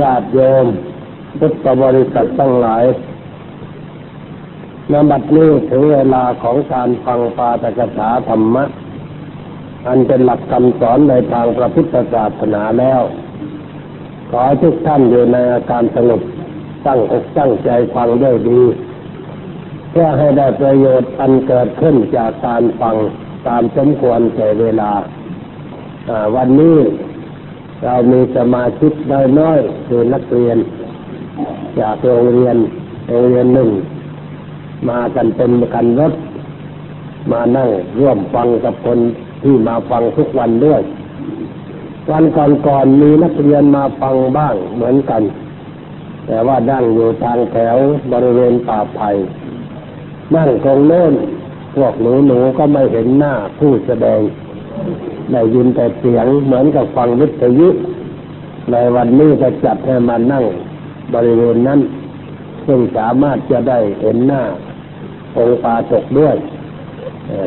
ญาติโยมพุทธบริษัททั้งหลายนบัดนี้ถึงเวลาของการฟังปาตกถาธรรมะ อันเป็นหลักคำสอนในทางพระพุทธศาสนาแล้ว ขอให้ทุกท่านอยู่ในอาการสงบตั้งอกตั้งใจฟังด้วยดี เพื่อให้ได้ประโยชน์อันเกิดขึ้นจากการฟังตามสมควรแก่เวลาวันนี้ เรามีสมาชิกน้อยๆคือนักเรียน จากโรงเรียนโรงเรียนหนึ่ง มากันเป็นกันรถ มานั่งร่วมฟังกับคนที่มาฟังทุกวันด้วย วันก่อนๆมีนักเรียนมาฟังบ้างเหมือนกัน แต่ว่านั่งอยู่ทางแถวบริเวณป่าไผ่นั่งตรงโน้นพวกหนูหนูก็ไม่เห็นหน้าผู้แสดง ได้ยินแต่เสียงเหมือนกับฟังวิทยุในวันนี้จะจัดให้มานั่งบริเวณนั้น ซึ่งสามารถจะได้เห็นหน้าองค์ปาตกด้วย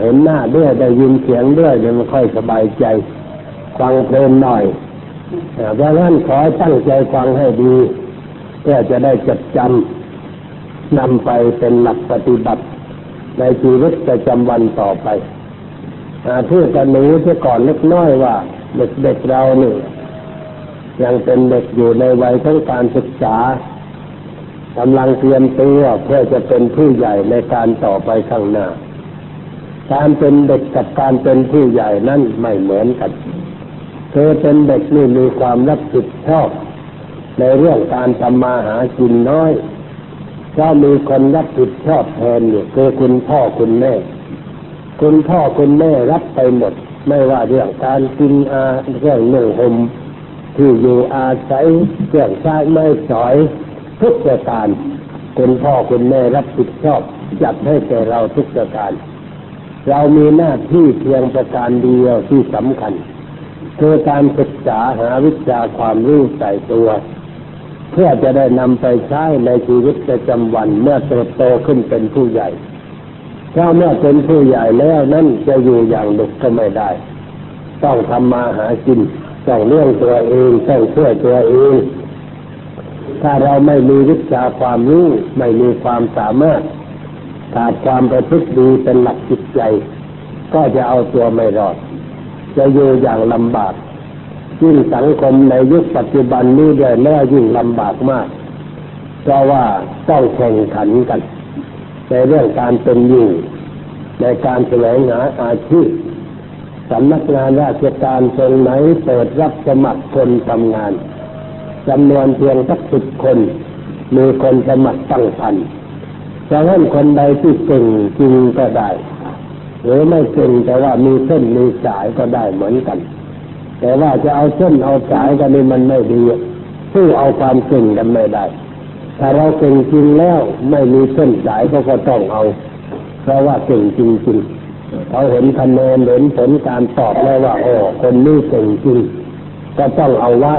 เห็นหน้าด้วยได้ยินเสียงด้วยเนี่ยมันค่อยสบายใจ ฟังเพลินหน่อยเพราะฉะนั้นขอตั้งใจฟังให้ดี เพื่อจะได้จดจำนำไปเป็นหลักปฏิบัติ ในชีวิตประจำวันต่อไป พูดกันหนูเสียก่อนเล็กน้อยว่า เด็กๆเราเนี่ยยังเป็นเด็กอยู่ในวัยของการศึกษากำลังเตรียมตัวเพื่อจะเป็นผู้ใหญ่ในการต่อไปข้างหน้า การเป็นเด็กกับการเป็นผู้ใหญ่นั้นไม่เหมือนกันเธอเป็นเด็กนี่มีความรับผิดชอบ ในเรื่องการทำมาหากินน้อยก็มีคนรับผิดชอบแทนอยู่คือคุณพ่อคุณแม่ คุณพ่อคุณแม่รับไปหมด ไม่ว่าเรื่องการกินอาเรื่องหนึ่งห่มที่อยู่อาศัยเครื่องใช้ไม่สอยทุกประการคุณพ่อคุณแม่รับผิดชอบจัดให้แก่เราทุกประการ เรามีหน้าที่เพียงประการเดียวที่สำคัญคือการศึกษาหาวิชาความรู้ใส่ตัว เพื่อจะได้นำไปใช้ในชีวิตประจำวันเมื่อเติบโตขึ้นเป็นผู้ใหญ่ ถ้าเมื่อเป็นผู้ใหญ่แล้วนั่นจะอยู่อย่างเด็กก็ไม่ได้ ต้องทำมาหากินต้องเลี้ยงตัวเองต้องช่วยตัวเอง ถ้าเราไม่มีวิชาความรู้ไม่มีความสามารถขาดความประพฤติดีเป็นหลักจิตใจ ก็จะเอาตัวไม่รอด จะอยู่อย่างลำบากยิ่งสังคมในยุคปัจจุบันนี้เด้วยแล้วยิ่งลำบากมาก เพราะว่าต้องแข่งขันกัน ในเรื่องการเป็นอยู่ ในการแสวงหาอาชีพสำนักงานราชการตรงไหนเปิดรับสมัครคนทำงานจำนวนเพียงสักสิบคน มีคนสมัครตั้งพันจะให้คนใดที่เก่งจริงก็ได้ หรือไม่เก่งแต่ว่ามีเส้นมีสายก็ได้เหมือนกัน แต่ว่าจะเอาเส้นเอาสายกันนี่มันไม่ดีสู้เอาความเก่งกันไม่ได้ ถ้าเราเก่งจริงแล้วไม่มีเส้นสายก็ก็ต้องเอา เพราะว่าเก่งจริงๆเขาเห็นคะแนนเห็นผลการตอบแล้วว่าโอ้คนนี้เก่งจริงก็ต้องเอาไว้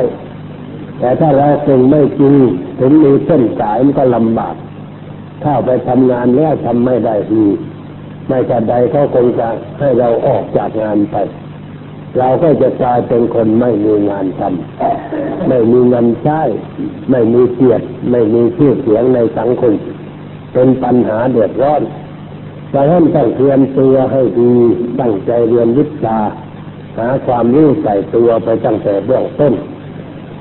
แต่ถ้าเราเก่งไม่จริงถึงมีเส้นสายมันก็ลำบากถ้าไปทำงานแล้วทำไม่ได้ดีไม่จะใดเขาคงจะให้เราออกจากงานไป เราก็จะกลายเป็นคนไม่มีงานทำไม่มีเงินใช้ไม่มีเกียรติไม่มีชื่อเสียงในสังคม เป็นปัญหาเดือดร้อนดังนั้นต้องเตรียมตัวให้ดีตั้งใจเรียนวิชาหาความรู้ใส่ตัวไปตั้งแต่เบื้องต้น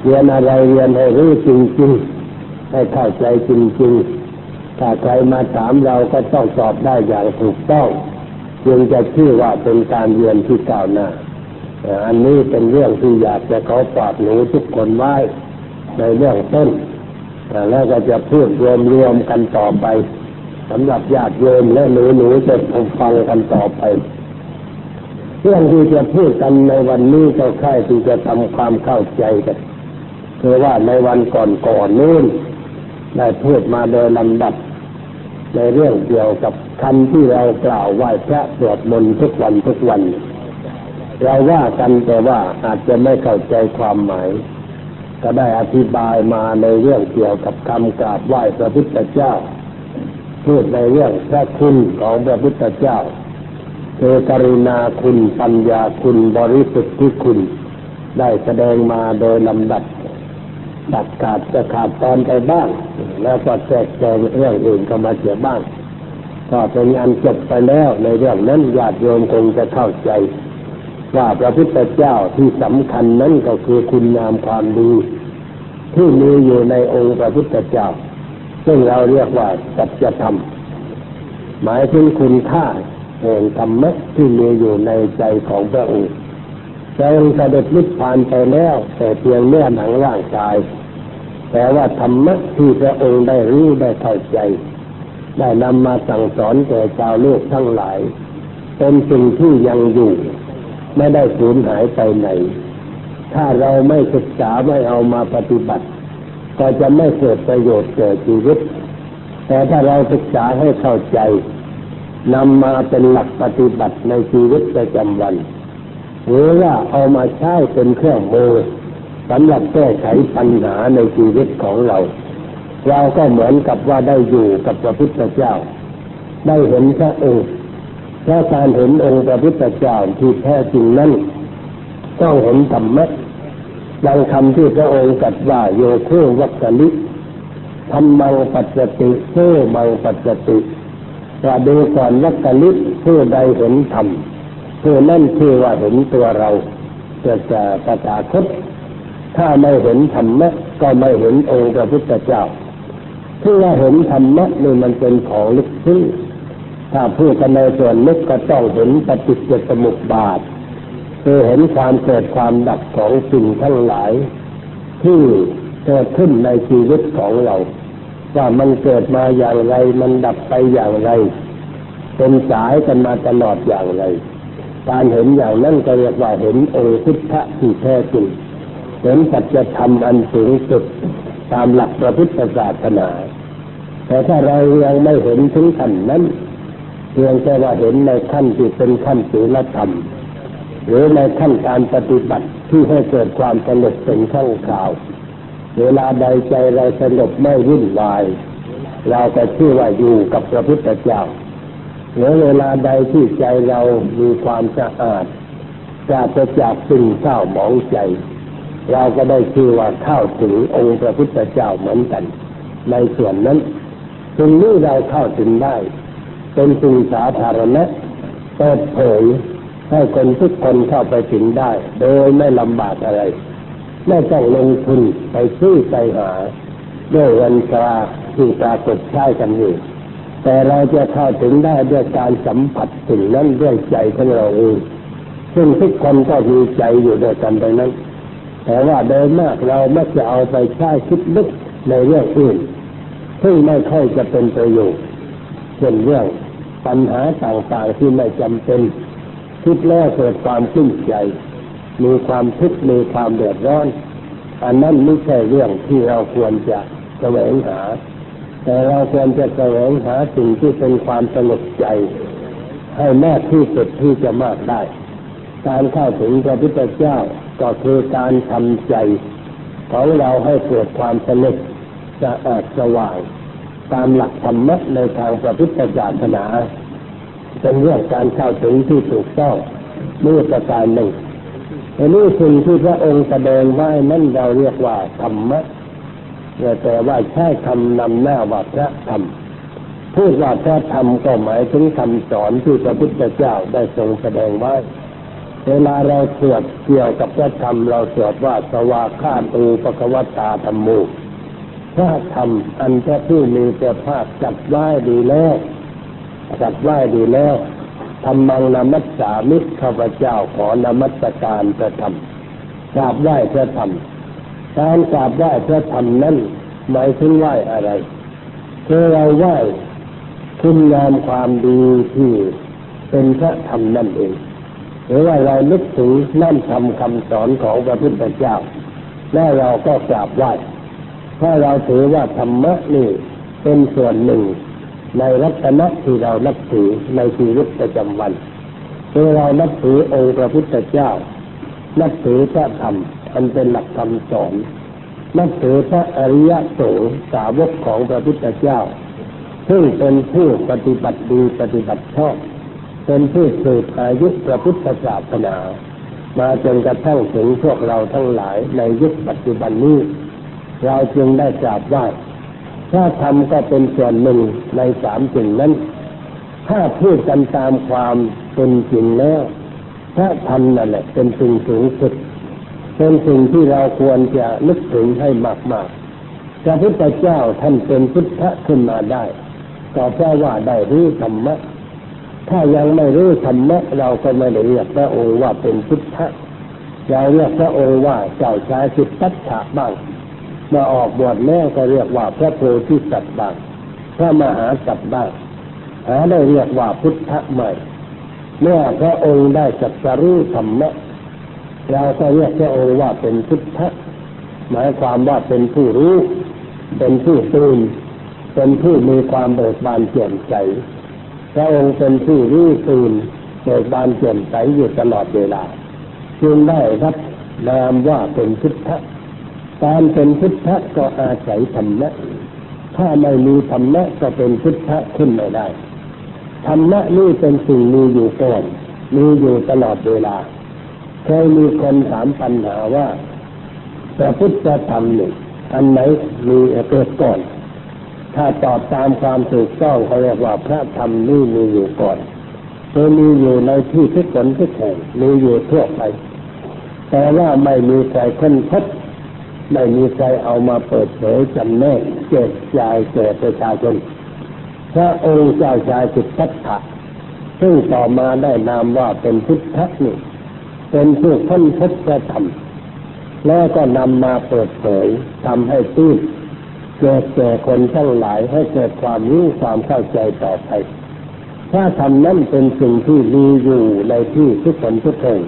เรียนอะไรเรียนให้รู้จริงๆให้เข้าใจจริงๆถ้าใครมาถามเราก็ต้องตอบได้อย่างถูกต้องจึงจะชื่อว่าเป็นการเรียนที่ก้าวหน้า อันนี้เป็นเรื่องที่อยากจะขาฝากหนูทุกคนไว้ในเรื่องต้นแล้วก็จะพูดรวมรวมกันต่อไปสำหรับญาติโยมและหนูหนูจะฟังกันต่อไป เรื่องที่จะพูดกันในวันนี้ก็ใค่ที่จะทำความเข้าใจกันคือว่าในวันก่อนก่อนนู้นได้พูดมาโดยลำดับ ในเรื่องเกี่ยวกับคำที่เรากล่าวไหว้พระสวดมนต์ทุกวันทุกวัน เราว่ากันแต่ว่าอาจจะไม่เข้าใจความหมาย ก็ได้อธิบายมาในเรื่องเกี่ยวกับคำกราบไหว้พระพุทธเจ้า พูดในเรื่องพระคุณของพระพุทธเจ้าเือกรุณาคุณปัญญาคุณบริสุทธิ์ที่คุณ ได้แสดงมาโดยลำดับตัดขาดจะขาดตอนไปบ้าง แล้วก็แทรกแซงเรื่องอื่นเข้ามาเสียบ้าง ก็เป็นอันจบไปแล้วในเรื่องนั้นญาติโยมคงจะเข้าใจ ว่าพระพุทธเจ้าที่สำคัญนั้นก็คือคุณงามความดี ที่มีอยู่ในองค์พระพุทธเจ้า ซึ่งเราเรียกว่าสัจธรรม หมายถึงคุณค่าแห่งธรรมะที่มีอยู่ในใจของพระองค์พระองค์เสด็จนิพพานไปแล้ว แต่เพียงเนื้อหนังร่างกายแต่ว่าธรรมะที่พระองค์ได้รู้ได้เข้าใจ ได้นำมาสั่งสอนแก่ชาวโลกทั้งหลาย เป็นสิ่งที่ยังอยู่ ไม่ได้สูญหายไปไหน ถ้าเราไม่ศึกษาไม่เอามาปฏิบัติ ก็จะไม่เกิดประโยชน์แก่ชีวิต แต่ถ้าเราศึกษาให้เข้าใจนำมาเป็นหลักปฏิบัติในชีวิตประจำวัน หรือว่าเอามาใช้เป็นเครื่องมือสำหรับแก้ไขปัญหาในชีวิตของเรา เราก็เหมือนกับว่าได้อยู่กับพระพุทธเจ้า ได้เห็นพระองค์ เพราะการเห็นองค์พระพุทธเจ้าที่แท้จริงนั้นต้องเห็นธรรมะดังคำที่พระองค์ตรัสว่าโยโควัคลิธรรมังปัจจติเทมังปัจจติว่าดูก่อนวัคลิผู้ใดเห็นธรรมผู้นั่นชื่อว่าเห็นตัวเราจะจะตาคตถ้าไม่เห็นธรรมะก็ไม่เห็นองค์พระพุทธเจ้าที่ว่าเห็นธรรมะนี่มันเป็นของลึกซึ้ง ถ้าพูดกันในส่วนลึกก็ต้องเห็นปฏิจจสมุปบาทคือเห็นความเกิดความดับของสิ่งทั้งหลาย ที่เกิดขึ้นในชีวิตของเรา ว่ามันเกิดมาอย่างไร มันดับไปอย่างไร เป็นสายกันมาตลอดอย่างไร การเห็นอย่างนั้นก็เรียกว่าเห็นองค์พุทธะที่แท้จริงเห็นสัจธรรมอันสูงสุดตามหลักพระพุทธศาสนา แต่ถ้าเรายังไม่เห็นถึงขั้นนั้น เพียงแค่ว่าเห็นในขั้นที่เป็นขั้นศีลธรรม หรือในขั้นการปฏิบัติที่ให้เกิดความสงบเป็นข้างข่าว เวลาใดใจเราสงบไม่วุ่นวาย เราก็ชื่อว่าอยู่กับพระพุทธเจ้าหรือเวลาใดที่ใจเรามีความสะอาดปราศจากสิ่งเศร้าหมองใจ เราก็ได้ชื่อว่าเข้าถึงองค์พระพุทธเจ้าเหมือนกัน ในส่วนนั้นสิ่งนี้เราเข้าถึงได้ เป็นสิ่งสาธารณะเปิดเผยให้คนทุกคนเข้าไปถึงได้ โดยไม่ลำบากอะไร ไม่ต้องลงทุนไปซื้อไปหา ด้วยเงินตราที่ปรากฏใช้กันอยู่ แต่เราจะเข้าถึงได้ด้วยการสัมผัสสิ่งนั้นด้วยใจของเราเองซึ่งทุกคนก็มีใจอยู่ด้วยกันดังนั้น แต่ว่าโดยมากเราไม่จะเอาไปใช้คิดลึกในเรื่องอื่น ซึ่งไม่ค่อยจะเป็นประโยชน์เช่นเรื่อง ปัญหาต่างๆที่ไม่จำเป็นคิดแล้วเกิดความขึ้นใจ มีความทุกข์มีความเดือดร้อน อันนั้นไม่ใช่เรื่องที่เราควรจะแสวงหา แต่เราควรจะแสวงหาสิ่งที่เป็นความสงบใจ ให้มากที่สุดที่จะมากได้ การเข้าถึงพระพุทธเจ้าก็คือการทำใจของเราให้เกิดความสงบจะอาจสว่าง ตามหลักธรรมะในทางพระพุทธศาสนา เป็นเรื่องการเข้าถึงที่ถูกต้องมื่อประการหนึ่งอันนี้สิ่งที่พระองค์แสดงไว้นั่นเราเรียกว่าธรรมะแต่ว่าใช้คำนำหน้าว่าพระธรรมพูดว่าพระธรรมก็หมายถึงคำสอนที่พระพุทธเจ้าได้ทรงแสดงไว้ เวลาเราสวดเกี่ยวกับพระธรรมเราสวดว่าสวาคาตูปกวตาธรรมูพระธรรมอันพระผู้มีพระภาคจัดไว้ดีแล้ว จัดไว้ดีแล้วธรรมังนามัสสามิข้าพเจ้าขอนมัสการพระธรรมกราบไหว้พระธรรมการกราบไหว้พระธรรมนั้นหมายถึงไหว้อะไรคือเราไหว้คุณงามความดีที่เป็นพระธรรมนั่นเอง หรือว่าเรานึกถึงนั่นทำคำสอนของพระพุทธเจ้า แล้วเราก็กราบไหว้ถ้าเราถือว่าธรรมะนี่เป็นส่วนหนึ่ง ในรัตนะที่เรานับถือในชีวิตประจำวันคือเรานับถือองค์พระพุทธเจ้า นับถือพระธรรมอันเป็นหลักคำสอน นับถือพระอริยสงฆ์สาวกของพระพุทธเจ้า ซึ่งเป็นผู้ปฏิบัติดีปฏิบัติชอบเป็นผู้สืบอายุพระพุทธศาสนา มาจนกระทั่งถึงพวกเราทั้งหลายในยุคปัจจุบันนี้ เราจึงได้กราบไหว้ พระธรรมก็เป็นส่วนหนึ่งในสามสิ่งนั้น ถ้าพูดกันตามความเป็นจริงแล้วพระธรรมนั่นแหละเป็นสิ่งสูงสุด เป็นสิ่งที่เราควรจะนึกถึงให้มากๆพระพุทธเจ้าท่านเป็นพุทธขึ้นมาได้ ก็เพราะว่าได้รู้ธรรมะ ถ้ายังไม่รู้ธรรมะเราก็ไม่ได้เรียกพระองค์ว่าเป็นพุทธเราเรียกพระองค์ว่าเจ้าชายสิทธัตถะบ้าง มาออกบวชแม่ก็เรียกว่าพระโพธิสัตว์บ้างพระมหาสัตว์บ้างหาได้เรียกว่าพุทธะใหม่ เมื่อพระองค์ได้สัจรู้ธรรมะเราก็เรียกพระองค์ว่าเป็นพุทธะหมายความว่าเป็นผู้รู้ เป็นผู้ตื่นเป็นผู้มีความเบิกบานเจียมใสพระองค์เป็นผู้รู้ตื่นเบิกบานเจียมใสอยู่ตลอดเวลาจึงได้รับนามว่าเป็นพุทธะ การเป็นพุทธะก็อาศัยธรรมะ ถ้าไม่มีธรรมะก็เป็นพุทธะขึ้นไม่ได้ ธรรมะนี่เป็นสิ่งมีอยู่ก่อน มีอยู่ตลอดเวลา เคยมีคนถามปัญหาว่าพระพุทธธรรมหนึ่งอันไหนมีเกิดก่อน ถ้าตอบตามความถูกต้องเขาเรียกว่าพระธรรมนี่มีอยู่ก่อนคือมีอยู่ในที่ทุกคนทุกแห่งมีอยู่ทั่วไป แต่ว่าไม่มีใครค้นพบ ไม่มีใครเอามาเปิดเผยจำแนกเจ็บใจแก่ประชาชนพระองค์เจ้าชายสิทธัตถะซึ่งต่อมาได้นามว่าเป็นพุทธนี่เป็นผู้ค้นพบพระธรรมแล้วก็นำมาเปิดเผยทำให้ตื้นเกิดแก่คนทั้งหลายให้เกิดความรู้ความเข้าใจต่อไปถ้าทำนั้นเป็นสิ่งที่มีอยู่ในที่ทุกคนทุกคน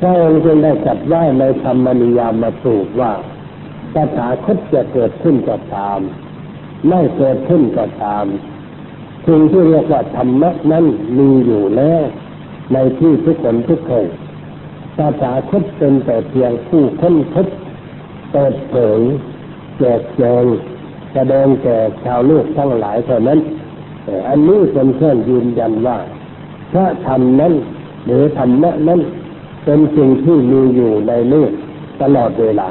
พระองค์จึงได้จัดไว้ในธรรมนิยามมาสูกว่าตถาคตจะเกิดขึ้นก็ตาม ไม่เกิดขึ้นก็ตามสิ่งที่เรียกว่าธรรมะนั้นมีอยู่แล้วในที่ทุกคนทุกคนตถาคตเป็นแต่เพียงผู้ค้นพบเปิดเผยแจกแจงแสดงแก่ชาวโลกทั้งหลายเท่านั้นอันนี้เป็นเครื่องยืนยันว่าพระธรรมนั้นหรือธรรมะนั้น เป็นสิ่งที่มีอยู่ในโลกตลอดเวลา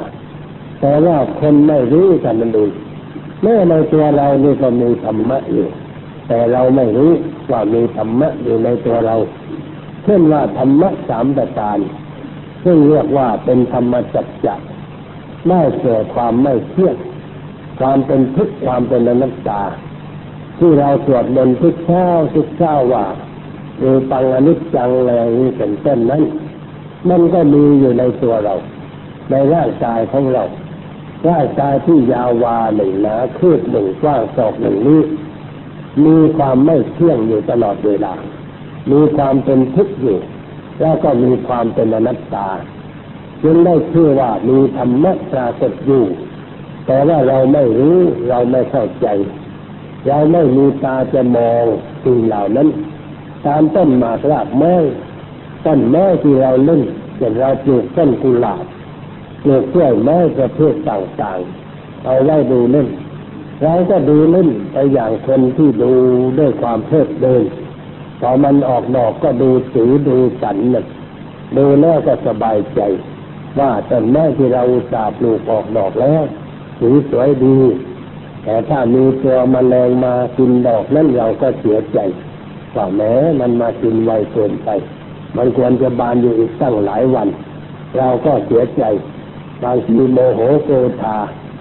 แต่ว่าคนไม่รู้กันนั่นเองแม้ในตัวเรานี่ก็มีธรรมะอยู่ แต่เราไม่รู้ว่ามีธรรมะอยู่ในตัวเรา เช่นว่าธรรมะสามประการซึ่งเรียกว่าเป็นธรรมจักจักได้เกิดความไม่เที่ยงความเป็นทุกข์ความเป็นอนัตตา ที่เราสวดมนต์ทุกเช้าทุกเช้าว่าือปังอนิจจังแรงนี้เป็นต้นนั้น มันก็มีอยู่ในตัวเรา ในร่างกายของเรา ร่างกายที่ยาววาหนึ่งหนาคืบหนึ่งกว้างศอกหนึ่งนี้ มีความไม่เที่ยงอยู่ตลอดเวลา มีความเป็นทุกข์อยู่ แล้วก็มีความเป็นอนัตตาจึงได้ชื่อว่ามีธรรมะปรากฏอยู่แต่ว่าเราไม่รู้เราไม่เข้าใจ เราไม่มีตาจะมองสิ่งเหล่านั้น ตามต้นหมากรากไม้ ต้นไม้ที่เราเล่นเช่นเราปลูกต้นกุหลาบปลูกกล้วยไม้ประเภทต่างๆ เอาไว้ดูเล่นเราก็ดูเล่นไปอย่างคนที่ดูด้วยความเพลิดเพลินพอมันออกดอกก็ดูสีดูสันน่ะดูแล้วก็สบายใจ ว่าต้นไม้ที่เราสาปลูกออกดอกแล้วสีสวยดี แต่ถ้ามีตัวมแมลงมากินดอกนั้นเราก็เสียใจว่าแม้มันมากินไวเกินไป มันควรจะบานอยู่อีกตั้งหลายวัน เราก็เสียใจ บางทีโมโหโกธา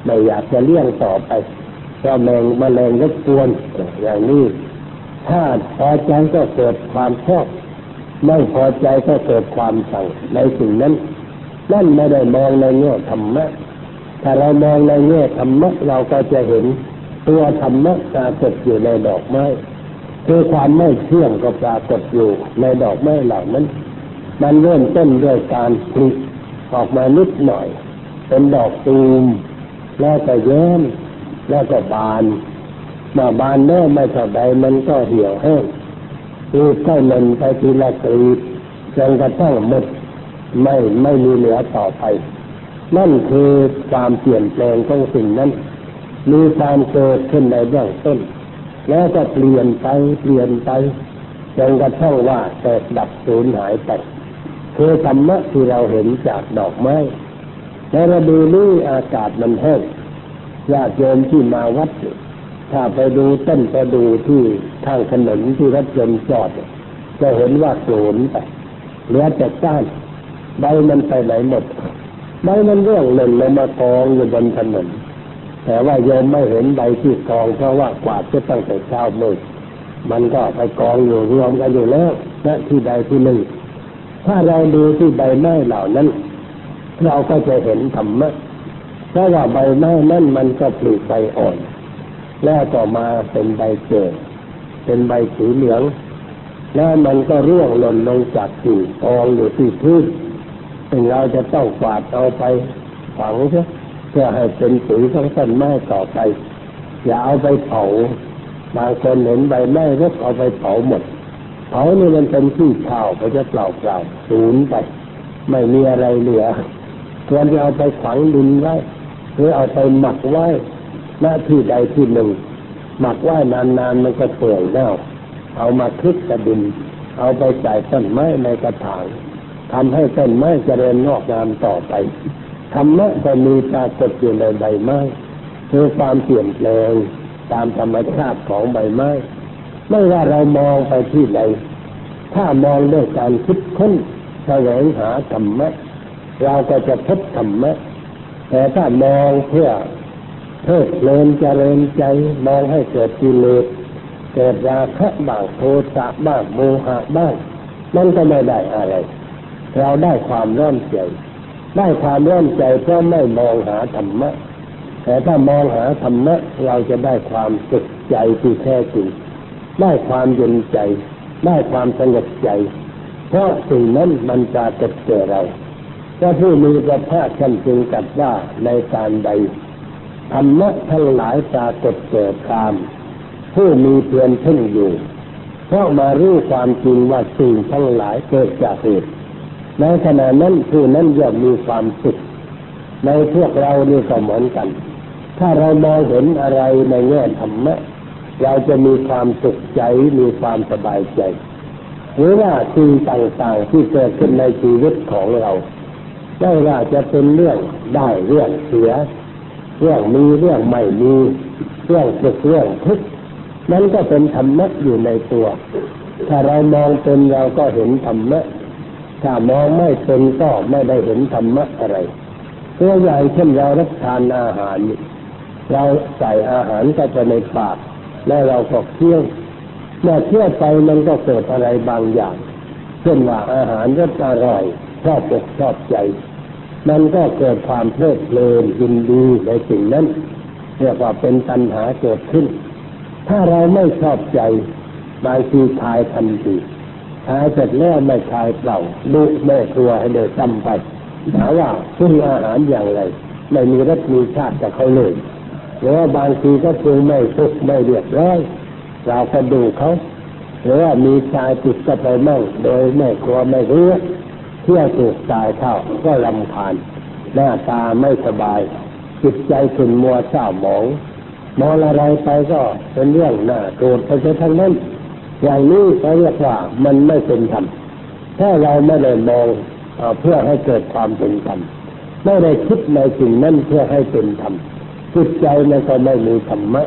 ไม่อยากจะเลี้ยงต่อไปเพราะแมงมแมลงรบกวนอย่างนี้ถ้าพอใจก็เกิดความชอบไม่พอใจก็เกิดความสั่งในสิ่งนั้นนั่นไม่ได้มองในแง่ธรรมะถ้าเรามองในแง่ธรรมะเราก็จะเห็นตัวธรรมะปรากฏอยู่ในดอกไม้ คือความไม่เที่ยงก็ปรากฏอยู่ในดอกไม้เหล่านั้น มันเริ่มต้นด้วยการผลิออกมานิดหน่อย เป็นดอกตูม แล้วก็แย้มแล้วก็บานมาบานแล้วไม่เท่าใดมันก็เหี่ยวแห้งคือใกล้มันไปทีละกรีดจนกระทั่งหมดไม่ไม่มีเหลือต่อไป นั่นคือความเปลี่ยนแปลงของสิ่งนั้น มีการเกิดขึ้นในเบื้องต้น แล้วก็เปลี่ยนไปเปลี่ยนไปจนกระทั่งว่าแตกดับสูญหายไปคือธรรมะที่เราเห็นจากดอกไม้ในฤดูนี้อากาศมันแห้งญาติโยมที่มาวัด ถ้าไปดูต้นประดูที่ทางถนนที่รถยนต์จอด จะเห็นว่าโกรนไปเหลือแต่ก้านใบมันไปไหนหมดใบมันร่วงหล่นลงมากองอยู่บนถนน แต่ว่าโยมไม่เห็นใบที่กองเพราะว่ากวาดจะตั้งแต่เช้ามืดมันก็ไปกองอยู่รวมกันอยู่แล้วณที่ใดที่หนึ่ง ถ้าเราดูที่ใบไม้เหล่านั้น เราก็จะเห็นธรรมะเพราะว่าใบไม้นั้นมันก็ปลูกใบอ่อน แล้วต่อมาเป็นใบเกิดเป็นใบสีเหลือง แล้วมันก็ร่วงหล่นลงจากกิ่งกองอยู่ที่พื้นซึ่งเราจะต้องกวาดเอาไปฝังใช่ เพื่อให้เป็นปุ๋ยของต้นไม้ต่อไป อย่าเอาไปเผาบางคนเห็นใบไม้รกเอาไปเผาหมด เผานี่มันเป็นที่เผาไปจะเปล่าเปล่าสูญไป ไม่มีอะไรเหลือควรจะเอาไปฝังดินไว้หรือเอาไปหมักไว้หน้าที่ใดที่หนึ่ง หมักไว้นานๆมันก็เปื่อยเน่าเอามาคลึกกระดิน เอาไปใส่ต้นไม้ในกระถางทำให้ต้นไม้เจริญงอกงามต่อไป ธรรมะก็มีปรากฏอยู่ในใบไม้คือความเปลี่ยนแปลงตามธรรมชาติของใบไม้ ไม่ว่าเรามองไปที่ใดถ้ามองด้วยการคิดค้นแสวงหาธรรมะเราก็จะพบธรรมะแต่ถ้ามองเพื่อเพิดเพลินเจริญใจมองให้เกิดกิเลสเกิดราคะบ้างโทสะบ้างโมหะบ้างนั่นก็ไม่ได้อะไร เราได้ความร้อนใจ ได้ความร้อนใจเพราะไม่มองหาธรรมะ แต่ถ้ามองหาธรรมะเราจะได้ความสุขใจที่แท้จริง ได้ความเย็นใจ ได้ความสงบใจ เพราะสิ่งนั้นมันจะเกิดแก่เราถ้าผู้มีพระภาคท่านจึงกัดว่าในการใดธรรมะทั้งหลายปรากฏแก่ตามผู้มีเพียรพึ่งอยู่เพราะมารู้ความจริงว่าสิ่งทั้งหลายเกิดจากเหตุ ในขณะนั้นผู้นั้นย่อมมีความสุขในพวกเรานี่ก็เหมือนกัน ถ้าเรามองเห็นอะไรในแง่ธรรมะเราจะมีความสุขใจมีความสบายใจ หรือว่าสิ่งต่างๆที่เกิดขึ้นในชีวิตของเราไม่ว่าจะเป็นเรื่องได้เรื่องเสีย เรื่องมีเรื่องไม่มีเรื่องสุขเรื่องทุกข์นั้นก็เป็นธรรมะอยู่ในตัว ถ้าเรามองเป็นเราก็เห็นธรรมะ ถ้ามองไม่เป็นก็ไม่ได้เห็นธรรมะอะไรตัวอย่างเช่นเรารับทานอาหาร เราใส่อาหารก็จะในปาก แล้วเราก็เคี่ยวเมื่อเคี่ยวไปมันก็เกิดอะไรบางอย่างเช่นว่าอาหารรสอร่อยชอบอกชอบใจ มันก็เกิดความเพลิดเพลินยินดีในสิ่งนั้นเรียกว่าเป็นตัณหาเกิดขึ้น ถ้าเราไม่ชอบใจบางทีทายทันที ทายเสร็จแล้วไม่ทายเปล่าดุแม่ครัวให้เดินจำไปถามว่าปรุงอาหารอย่างไร ไม่มีรสมีชาติกับเขาเลยหรือว่าบางทีก็ปรุงไม่สุกไม่เรียบร้อยเราก็ดูเขาหรือว่ามีชายติดกับไปมั่งโดยไม่กลัวไม่รู้เที่ยวถูกตายเข้าก็ลำพาน หน้าตาไม่สบาย จิตใจขุ่นมัวเศร้าหมองมองอะไรไปก็เป็นเรื่องหน้าโกรธไปทั้งนั้น อย่างนี้เขาเรียกว่ามันไม่เป็นธรรมถ้าเราไม่ได้มองเพื่อให้เกิดความเป็นธรรมไม่ได้คิดในสิ่งนั้นเพื่อให้เป็นธรรมจิตใจมันก็ไม่มีธรรมะ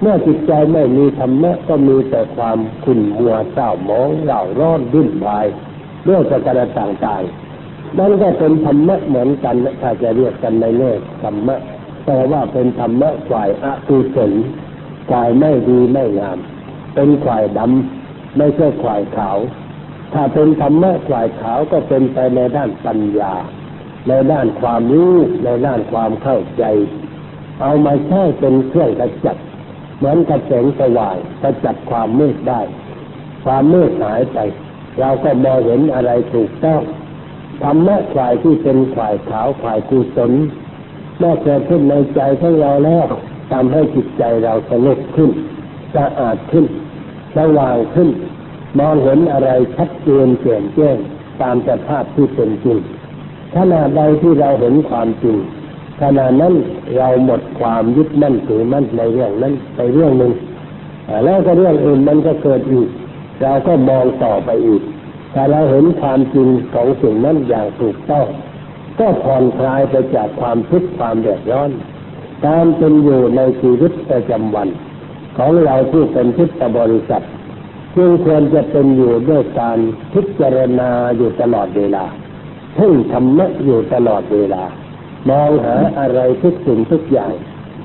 เมื่อจิตใจไม่มีธรรมะก็มีแต่ความขุ่นมัวเศร้าหมองเหล่าร้อนดิ้นวายเรื่องประการต่างๆนั่นก็เป็นธรรมะเหมือนกันถ้าจะเรียกกันในแง่ธรรมะแต่ว่าเป็นธรรมะฝ่ายอกุศลฝ่ายไม่ดีไม่งาม เป็นฝ่ายดำไม่ใช่ฝ่ายขาว ถ้าเป็นธรรมะฝ่ายขาวก็เป็นไปในด้านปัญญา ในด้านความรู้ในด้านความเข้าใจ เอามาใช้เป็นเครื่องกระจัดเหมือนกระแสงสว่างกระจัดความมืดได้ ความมืดหายไป เราก็มองเห็นอะไรถูกต้องธรรมะฝ่ายที่เป็นฝ่ายขาวฝ่ายกุศลเมื่อเกิดขึ้นในใจของเราแล้วทำให้จิตใจเราสงบขึ้น สะอาดขึ้นสว่างขึ้น มองเห็นอะไรชัดเจนเจ่มแจ้งตามสภาพที่เป็นจริงขณะใดที่เราเห็นความจริงขณะนั้นเราหมดความยึดมั่นถือมั่นในเรื่องนั้นไปเรื่องหนึ่งแล้วก็เรื่องอื่นมันก็เกิดอีก เราก็มองต่อไปอีกถ้าเราเห็นความจริงของสิ่งนั้นอย่างถูกต้อง ก็ผ่อนคลายไปจากความทุกข์ความเดือดร้อน การเป็นอยู่ในชีวิตประจำวัน ของเราที่เป็นพุทธบริษัทจึงควรจะเป็นอยู่ด้วยการพิจารณาอยู่ตลอดเวลาพึ่งธรรมะอยู่ตลอดเวลามองหาอะไรทุกสิ่งทุกอย่าง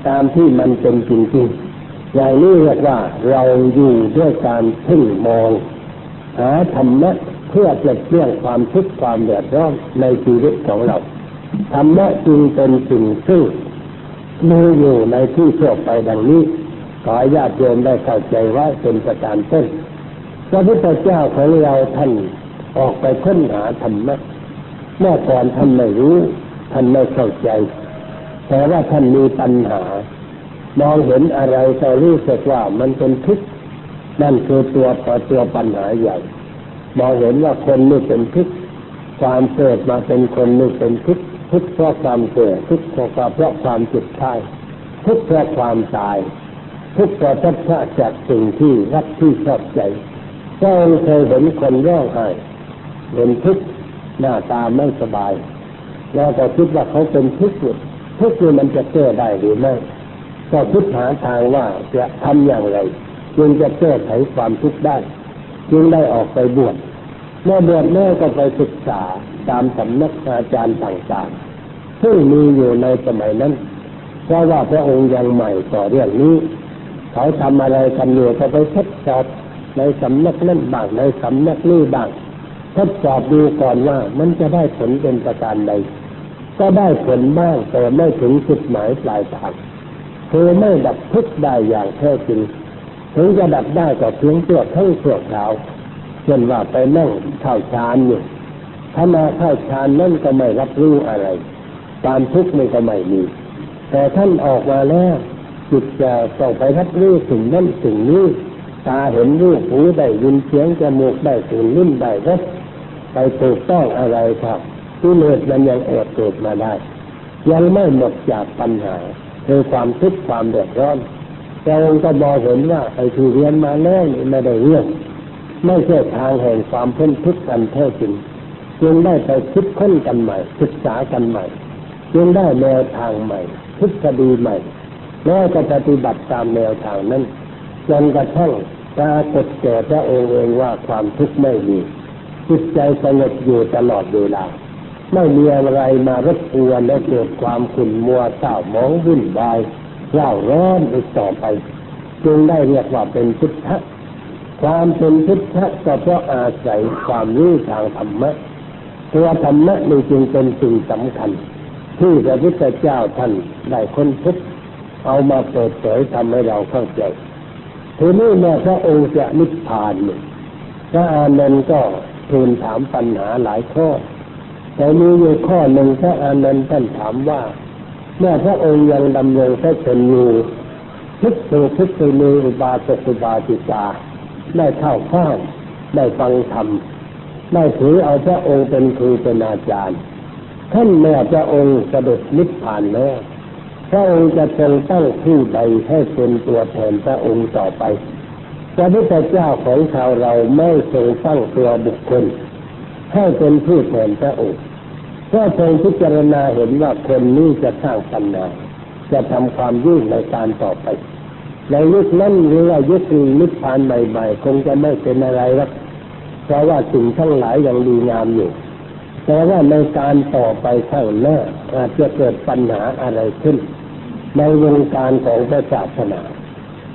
ตามที่มันเป็นจริงๆอย่างนี้เรียกว่าเราอยู่ด้วยการพึ่งมอง หาธรรมะเพื่อจะเลี่ยงความทุกข์ความเดือดร้อนในชีวิตของเราธรรมะจึงเป็นสิ่งซึ่งมีอยู่ในที่ทั่วไปดังนี้ ขอญาติโยมได้เข้าใจว่าเป็นประการต้นพระพุทธเจ้าของเราท่านออกไปค้นหาธรรมะเมื่อก่อนท่านไม่รู้ ท่านไม่เข้าใจ แต่ว่าท่านมีปัญหามองเห็นอะไรก็รู้สึกว่ามันเป็นทุกข์นั่นคือตัวตัวปัญหาใหญ่มองเห็นว่าคนนี่เป็นทุกข์ความเกิดมาเป็นคนนี่เป็นทุกข์ทุกข์เพราะความเกิดทุกข์เพราะเพราะความจิตท้ายทุกข์เพราะความตาย ทุกข์เพราะทัศน์จากสิ่งที่รักที่ชอบใจก็เคยเห็นคนร้องไห้เห็นทุกข์หน้าตาไม่สบายเราก็คิดว่าเขาเป็นทุกข์ทุกข์มันจะแก้ได้หรือไม่ก็คิดหาทางว่าจะทำอย่างไรจึงจะแก้ไขความทุกข์ได้จึงได้ออกไปบวชเมื่อบวชแม่ก็ไปศึกษาตามสำนักอาจารย์ต่างๆซึ่งมีอยู่ในสมัยนั้นเพราะว่าพระองค์ยังใหม่ต่อเรื่องนี้ เขาทำอะไรกันอยู่ก็ไปทดสอบในสำนักนั้นบ้างในสำนักนี้บ้างทดสอบดูก่อนว่ามันจะได้ผลเป็นประการใด ก็ได้ผลบ้างแต่ไม่ถึงจุดหมายปลายทางคือไม่ดับทุกข์ได้อย่างแท้จริงถึงจะดับได้ก็เพียงเพื่อทั้งเพื่อขาวเช่นว่าไปนั่งเข้าฌานอยู่ถ้ามาเข้าฌานนั่นก็ไม่รับรู้อะไรความทุกข์มันก็ไม่มีแต่ท่านออกมาแล้ว จิตจะต้องไปรับรู้สิ่งนั้นสิ่งนี้ตาเห็นรูปหูได้ยินเสียงจมูกได้กลิ่นลิ้นได้รสไปถูกต้องอะไรครับที่เลสมันยังแอบเกิดมาได้ ยังไม่หมดจากปัญหาคือความทุกข์ความเดือดร้อนแต่องค์ก็บอกเห็นว่าไอ้ที่เรียนมาแล้วนี่ไม่ได้เรื่อง ไม่ใช่ทางแห่งความพ้นทุกข์กันแท้จริงจึงได้ไปคิดค้นกันใหม่ศึกษากันใหม่ จึงได้แนวทางใหม่ทฤษฎีใหม่ แล้วก็ปฏิบัติตามแนวทางนั้นจนกระทั่งปรากฏแก่พระองค์เองว่าความทุกข์ไม่มีจิตใจสงบอยู่ตลอดเวลาไม่มีอะไรมารบกวนและเกิดความขุ่นมัวเศร้าหมองวุ่นวายเล่าร้อนอีกต่อไป จึงได้เรียกว่าเป็นพุทธะความเป็นพุทธะก็เพราะอาศัยความรู้ทางธรรมะตัวธรรมะนี่จึงเป็นสิ่งสำคัญ ที่พระพุทธเจ้าท่านได้ค้นพบ เอามาเปิดเผยทำให้เราเข้าใจทีนี้แม่พระองค์จะนิพพานเนี่ยพระอานนท์ก็ทูลถามปัญหาหลายข้อแต่มีอยู่ข้อหนึ่งพระอานนท์ท่านถามว่า เมื่อพระองค์ยังดำรงพระชนอยู่ทุกสุทุกสุนีอุบาสกอุบาสิกาได้เข้าข้างได้ฟังธรรมได้ถือเอาพระองค์เป็นครูเป็นอาจารย์ท่านเมื่อพระองค์เสด็จนิพพานแล้ว พระองค์จะทรงตั้งผู้ใดให้เป็นตัวแทนพระองค์ต่อไปพระพุทธเจ้าของชาวเราไม่ทรงตั้งตัวบุคคลให้เป็นผู้แทนพระองค์ก็ทรงพิจารณาเห็นว่าคนนี้จะสร้างปัญญาจะทำความยุ่งในการต่อไป ในยุคนั้นหรือว่ายุคนิพพานใหม่ๆ คงจะไม่เป็นอะไรหรอกเพราะว่าสิ่งทั้งหลายยังดีงามอยู่ แต่ว่าในการต่อไปข้างหน้าอาจจะเกิดปัญหาอะไรขึ้น ในวงการของพระศาสนา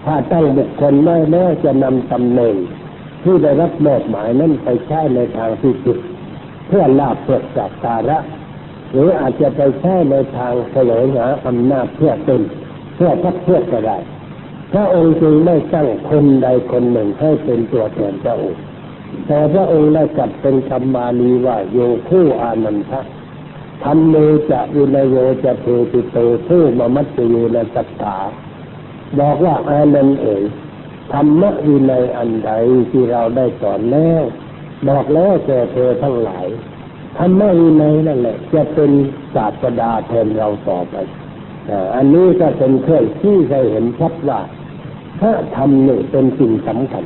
ถ้าตั้งบุคคลไม่แน่จะนำตำแหน่งที่ได้รับมอบหมายนั้นไปใช้ในทางที่ผิดเพื่อลาบเพื่อจับตาระ หรืออาจจะไปใช้ในทางเสนอหาอำนาจเพื่อตนเพื่อพักเพื่อก็ได้พระองค์จึงไม่ตั้งคนใดคนหนึ่งให้เป็นตัวแทนพระองค์ แต่พระองค์ได้จัดเป็นคำมาลีว่าโยคู่อานันทะทำเมจะวินโยจะเทติโตคู่มามัตตโยนสัตถาบอกว่าอานันเอ๋ยธรรมะวินัยอันใดที่เราได้สอนแล้วบอกแล้วแก่เธอทั้งหลายธรรมะวินัยนั่นแหละ จะเป็นศาสดาแทนเราต่อไปอันนี้ก็เป็นเครื่องที่ให้เห็นชัดว่าพระธรรมนี่เป็นสิ่งสำคัญ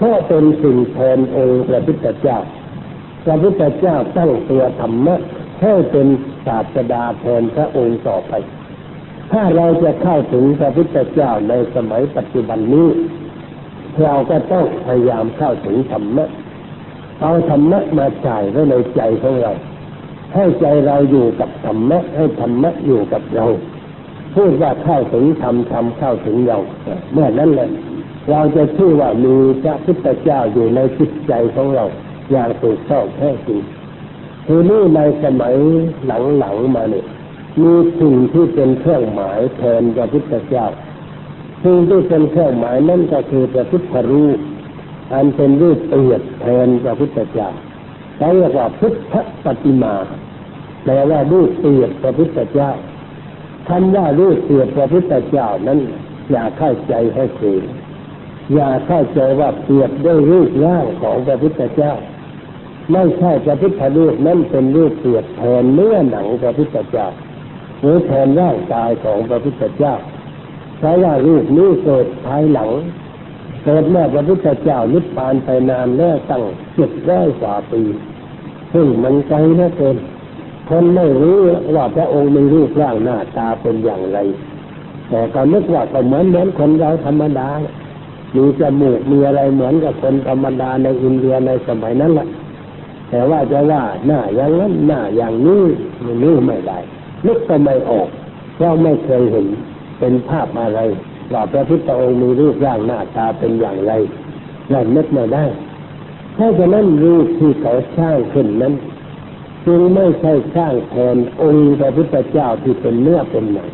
เพราะเป็นสิ่งแทนองค์พระพุทธเจ้า พระพุทธเจ้าตั้งตัวธรรมะให้เป็นศาสดาแทนพระองค์ต่อไป ถ้าเราจะเข้าถึงพระพุทธเจ้าในสมัยปัจจุบันนี้ เราก็ต้องพยายามเข้าถึงธรรมะ เอาธรรมะมาจ่ายไว้ในใจของเรา ให้ใจเราอยู่กับธรรมะ ให้ธรรมะอยู่กับเรา พูดว่าเข้าถึงธรรมธรรมเข้าถึงเราเมื่อนั้นแหละ เราจะชื่อว่ามีพระพุทธเจ้าอยู่ในจิตใจของเราอย่างถูกต้องแท้จริงทีนี้ในสมัยหลังๆมาเนี่ยมีสิ่งที่เป็นเครื่องหมายแทนพระพุทธเจ้าสิ่งที่เป็นเครื่องหมายนั่นก็คือพระพุทธรูปอันเป็นรูปเปรียบแทนพระพุทธเจ้าเรียกว่าพุทธปฏิมาแปลว่ารูปเปรียบพระพุทธเจ้าคำว่ารูปเปรียบพระพุทธเจ้านั้นอย่าเข้าใจให้ผิด อย่าเข้าใจว่าเปรียบด้วยรูปร่างของพระพุทธเจ้า ไม่ใช่พระพุทธรูปนั้นเป็นรูปเปรียบแทนเนื้อหนังพระพุทธเจ้าหรือแทนร่างกายของพระพุทธเจ้าเพราะว่ารูปนี้เกิดภายหลังเกิดเมื่อพระพุทธเจ้านิพพานไปนานแล้วตั้งเจ็ดร้อยกว่าปีซึ่งมันไกลนะเกินคนไม่รู้ว่าพระองค์มีรูปร่างหน้าตาเป็นอย่างไร แต่ก็นึกว่าก็เหมือนเหมือนคนเราธรรมดา มีจมูกมีอะไรเหมือนกับคนธรรมดาในอินเดียในสมัยนั้นแหละแต่ว่าจะว่าหน้าอย่างนั้นหน้าอย่างนี้มันรู้ไม่ได้นึกก็ไม่ออกเพราะไม่เคยเห็นเป็นภาพอะไรว่าพระพุทธองค์มีรูปร่างหน้าตาเป็นอย่างไรนั่นนึกไม่ได้ถ้าจะนั้นรูปที่เขาสร้างขึ้นนั้นจึงไม่ใช่สร้างแทนองค์พระพุทธเจ้าที่เป็นเนื้อเป็นหนัง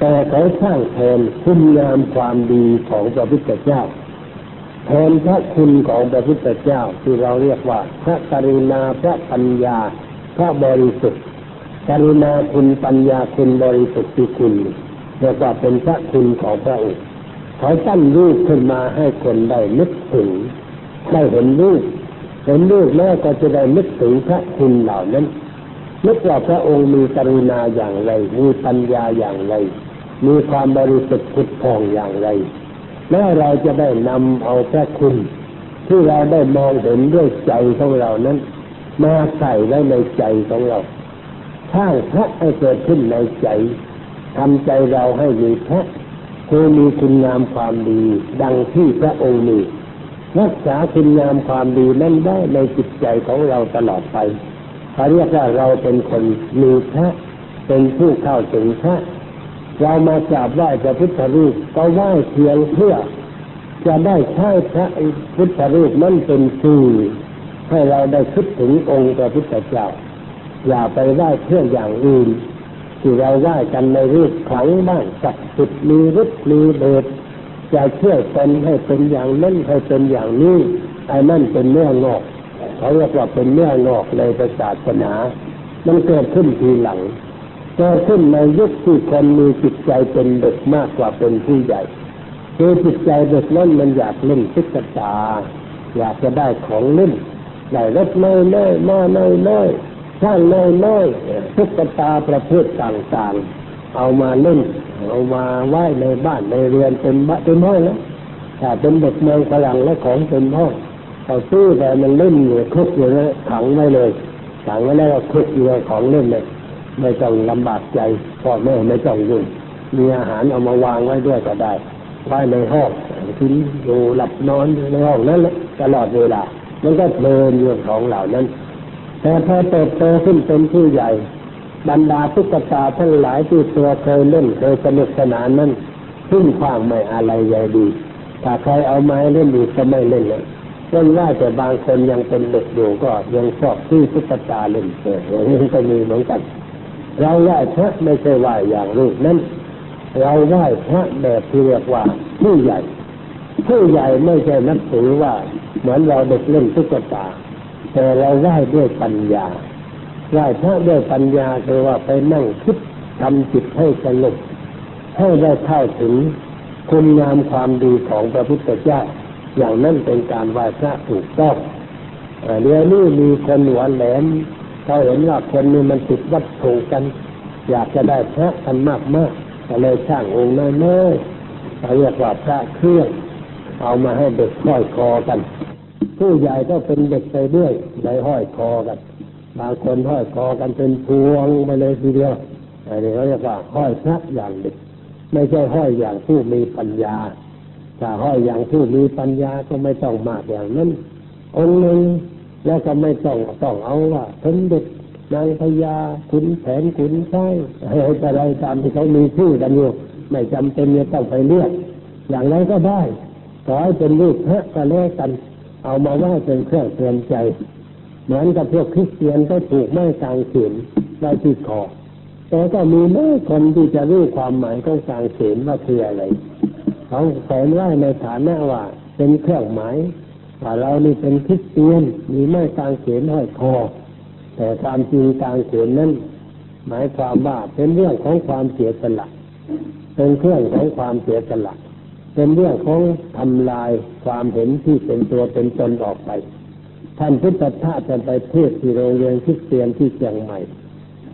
แต่เขาสร้างแทนคุณงามความดีของพระพุทธเจ้าแทนพระคุณของพระพุทธเจ้าที่เราเรียกว่า พระกรุณาพระปัญญา พระบริสุทธิ์กรุณาคุณปัญญาคุณบริสุทธิ์คุณเรียกว่าเป็นพระคุณของพระองค์เขาตั้งรูปขึ้นมาให้คนได้นึกถึงได้เห็นรูปเห็นรูปแล้วก็จะได้นึกถึงพระคุณเหล่านั้นนึกว่าพระองค์มีกรุณาอย่างไร มีปัญญาอย่างไร มีความบริสุทธิ์ผุดพองอย่างไร แล้วเราจะได้นำเอาพระคุณ ที่เราได้มองเห็นด้วยใจของเรานั้น มาใส่ไว้ในใจของเราสร้างพระให้เกิดขึ้นในใจทำใจเราให้มีพระคือมีคุณงามความดี ดังที่พระองค์มีรักษาคุณงามความดีนั้นได้ในจิตใจของเราตลอดไปเขาเรียกว่าเราเป็นคนมีพระเป็นผู้เข้าถึงพระ เรามากราบไหว้พระพุทธรูปก็ไหว้เพียงเพื่อ จะได้ใช้พระพุทธรูปนั้นเป็นสื่อให้เราได้คิดถึงองค์พระพุทธเจ้า อย่าไปไหว้เพื่ออย่างอื่นที่เราไหว้กันในรูปขังบ้างศักดิ์สิทธิ์มีฤทธิ์มีเดชจะเชื่อคนให้เป็นอย่างนั้นให้เป็นอย่างนี้ไอ้นั่นเป็นเนื้องอกเขาเรียกว่าเป็นเนื้องอกในศาสนา มันเกิดขึ้นทีหลัง เกิดขึ้นในยุคที่คนมีจิตใจเป็นเด็กมากกว่าเป็นผู้ใหญ่คือจิตใจเด็กนั้นมันอยากเล่นตุ๊กตา อยากจะได้ของเล่นได้รถน้อยน้อยมาน้อยน้อยช่างน้อยน้อยตุ๊กตาประเภทต่างๆ เอามาเล่น เอามาไหว้ในบ้านในเรือนเป็นบ้านเป็นห้องแล้วถ้าเป็นเด็กเมืองฝรั่งและของเป็นห้องเอาซื้อแต่มันเล่นอยู่คุกอยู่แล้วขังไว้เลยขังไว้แล้วคุกอยู่ของเล่นเลย ไม่ต้องลำบากใจพ่อแม่ไม่ต้องยุ่งมีอาหารเอามาวางไว้ด้วยก็ได้ไว้ในห้องกินอยู่หลับนอนในห้องนั้นตลอดเวลามันก็เพลินอยู่ของเหล่านั้น แต่พอเติบโตขึ้นเป็นผู้ใหญ่ บรรดาทุกตาทั้งหลายที่ตัวเคยเล่นเคยสนุกสนานนั้นขึ้นควางไม่อะไรใหญ่ดี ถ้าใครเอาไม้เล่นดีก็ไม่เล่นเลยเล่นว่าแต่บางคนยังเป็นเด็กอยู่ก็ยังชอบที่ทุกตาเล่นเอออย่างนี้ก็มีเหมือนกัน เราไหว้พระไม่ใช่ไหว้อย่างรูปนั้นเราไหว้พระแบบที่เรียกว่าผู้ใหญ่ ผู้ใหญ่ไม่ใช่นับถือว่า เหมือนเราเด็กเล่นตุ๊กตา แต่เราไหว้ด้วยปัญญาไหว้พระด้วยปัญญาคือว่าไปนั่งคิดทำจิตให้สงบให้ได้เข้าถึงคุณงามความดีของพระพุทธเจ้า อย่างนั้นเป็นการไหว้พระถูกต้องเดี๋ยวนี้มีคนหัวแหลม เขาเห็นว่าคนนี้มันติดวัตถุกัน อยากจะได้พระกันมากมากก็เลยสร้างองค์น้อยๆเขาเรียกว่าพระเครื่อง เอามาให้เด็กค่อยคอกัน ผู้ใหญ่ก็เป็นเด็กไปด้วยในห้อยคอกัน บางคนห้อยคอกันเป็นพวงไปเลยทีเดียวอันนี้เขาเรียกว่าห้อยพระอย่างเด็ก ไม่ใช่ห้อยอย่างผู้มีปัญญาถ้าห้อยอย่างผู้มีปัญญาก็ไม่ต้องมากอย่างนั้นองค์หนึ่ง แล้วก็ไม่ต้องต้องเอาว่าสมเด็จนางพญาขุนแผนขุนใช้อะไรตามที่เขามีชื่อกันอยู่ไม่จำเป็นจะต้องไปเลือกอย่างไรก็ได้ขอให้เป็นรูปพระก็แล้วกัน เอามาไหว้เป็นเครื่องเตือนใจ เหมือนกับพวกคริสเตียนก็ถูกไม้กางเขนไว้ที่คอแต่ก็มีไม่คนที่จะรู้ความหมายของกางเขนว่าคืออะไรเขาแขวนไว้ในฐานะว่าเป็นเครื่องหมาย ว่าเรานี่เป็นคริสเตียนมีไม้กางเขนห้อยคอ แต่ความจริงกางเขนนั้น หมายความว่าเป็นเรื่องของความเสียสละเป็นเครื่องของความเสียสละเป็นเรื่องของทำลายความเห็นที่เป็นตัวเป็นตนออกไป ท่านพุทธทาสจะไปเทศที่โรงเรียนคริสเตียนที่เชียงใหม่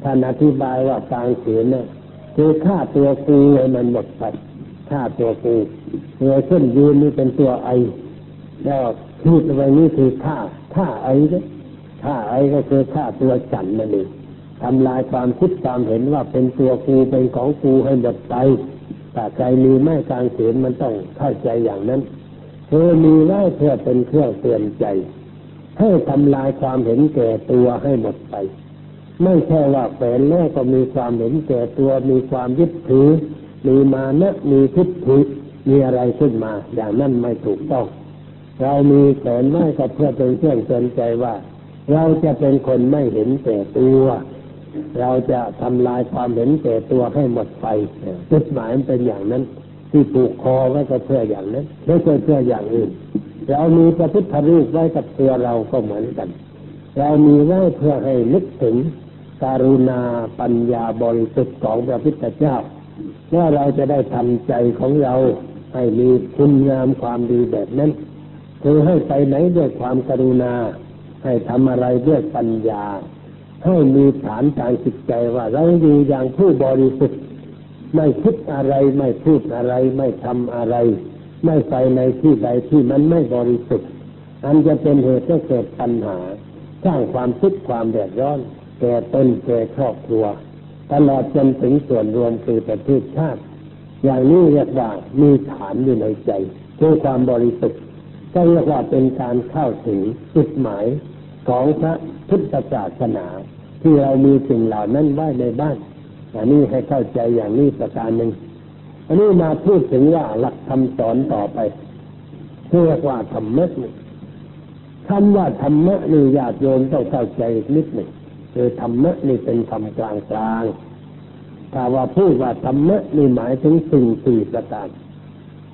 ท่านอธิบายว่ากางเขนเนี่ยคือฆ่าตัวกูเลยมันหมดไปฆ่าตัวกูเงยขึ้นยืนนี่เป็นตัวไอแล้ว พูดไปนี่คือฆ่าฆ่าไอเนี่ยฆ่าไอก็คือฆ่าตัวจันนั่นเองทำลายความคิดความเห็นว่าเป็นตัวกูเป็นของกูให้หมดไปถ้าใจมีไม้กางเขนมันต้องเข้าใจอย่างนั้นเธอมีไว้เพื่อเป็นเครื่องเตือนใจให้ทำลายความเห็นแก่ตัวให้หมดไป ไม่ใช่ว่าแฝงแล้วก็มีความเห็นแก่ตัวมีความยึดถือ มีมานะมีทิฏฐิมีอะไรขึ้นมา อย่างนั้นไม่ถูกต้อง เรามีแฝงไว้ก็เพื่อเป็นเครื่องเตือนใจว่า เราจะเป็นคนไม่เห็นแก่ตัว เราจะทำลายความเห็นแก่ตัวให้หมดไปจุดหมายมันเป็นอย่างนั้น ที่ผูกคอไว้ก็เพื่ออย่างนั้นไม่ใช่เพื่ออย่างอื่นเรามีพระพุทธรูปไว้กับตัวเราก็เหมือนกัน เรามีไว้เพื่อให้นึกถึงการุณาปัญญาบริสุทธิ์ของพระพุทธเจ้าว่าเราจะได้ทำใจของเราให้มีคุณงามความดีแบบนั้น คือให้ไปไหนด้วยความกรุณา ให้ทำอะไรด้วยปัญญา ให้มีฐานทางจิตใจว่าเราอยู่อย่างผู้บริสุทธิ์ไม่คิดอะไรไม่พูดอะไร ไม่ทำอะไร ไม่ไปในที่ใดที่มันไม่บริสุทธิ์อันจะเป็นเหตุให้เกิดปัญหา สร้างความทุกข์ความแดดร้อนแก่ตนแก่ครอบครัว ตลอดจนถึงส่วนรวมคือประเทศชาติ อย่างนี้เรียกว่ามีฐานอยู่ในใจคือความบริสุทธิ์ ก็เรียกว่าเป็นการเข้าถึงจุดหมายของพระพุทธศาสนา ที่เรามีสิ่งเหล่านั้นไว้ในบ้าน อันนี้ให้เข้าใจอย่างนี้ประการหนึ่งอันนี้มาพูดถึงว่าหลักคำสอนต่อไปเรียกว่าธรรมะนี่คำว่าธรรมะนี่ญาติโยมต้องเข้าใจนิดหนึ่งคือธรรมะนี่เป็นคำกลางกลางถ้าว่าพูดว่าธรรมะนี่หมายถึงสิ่งสี่ประการ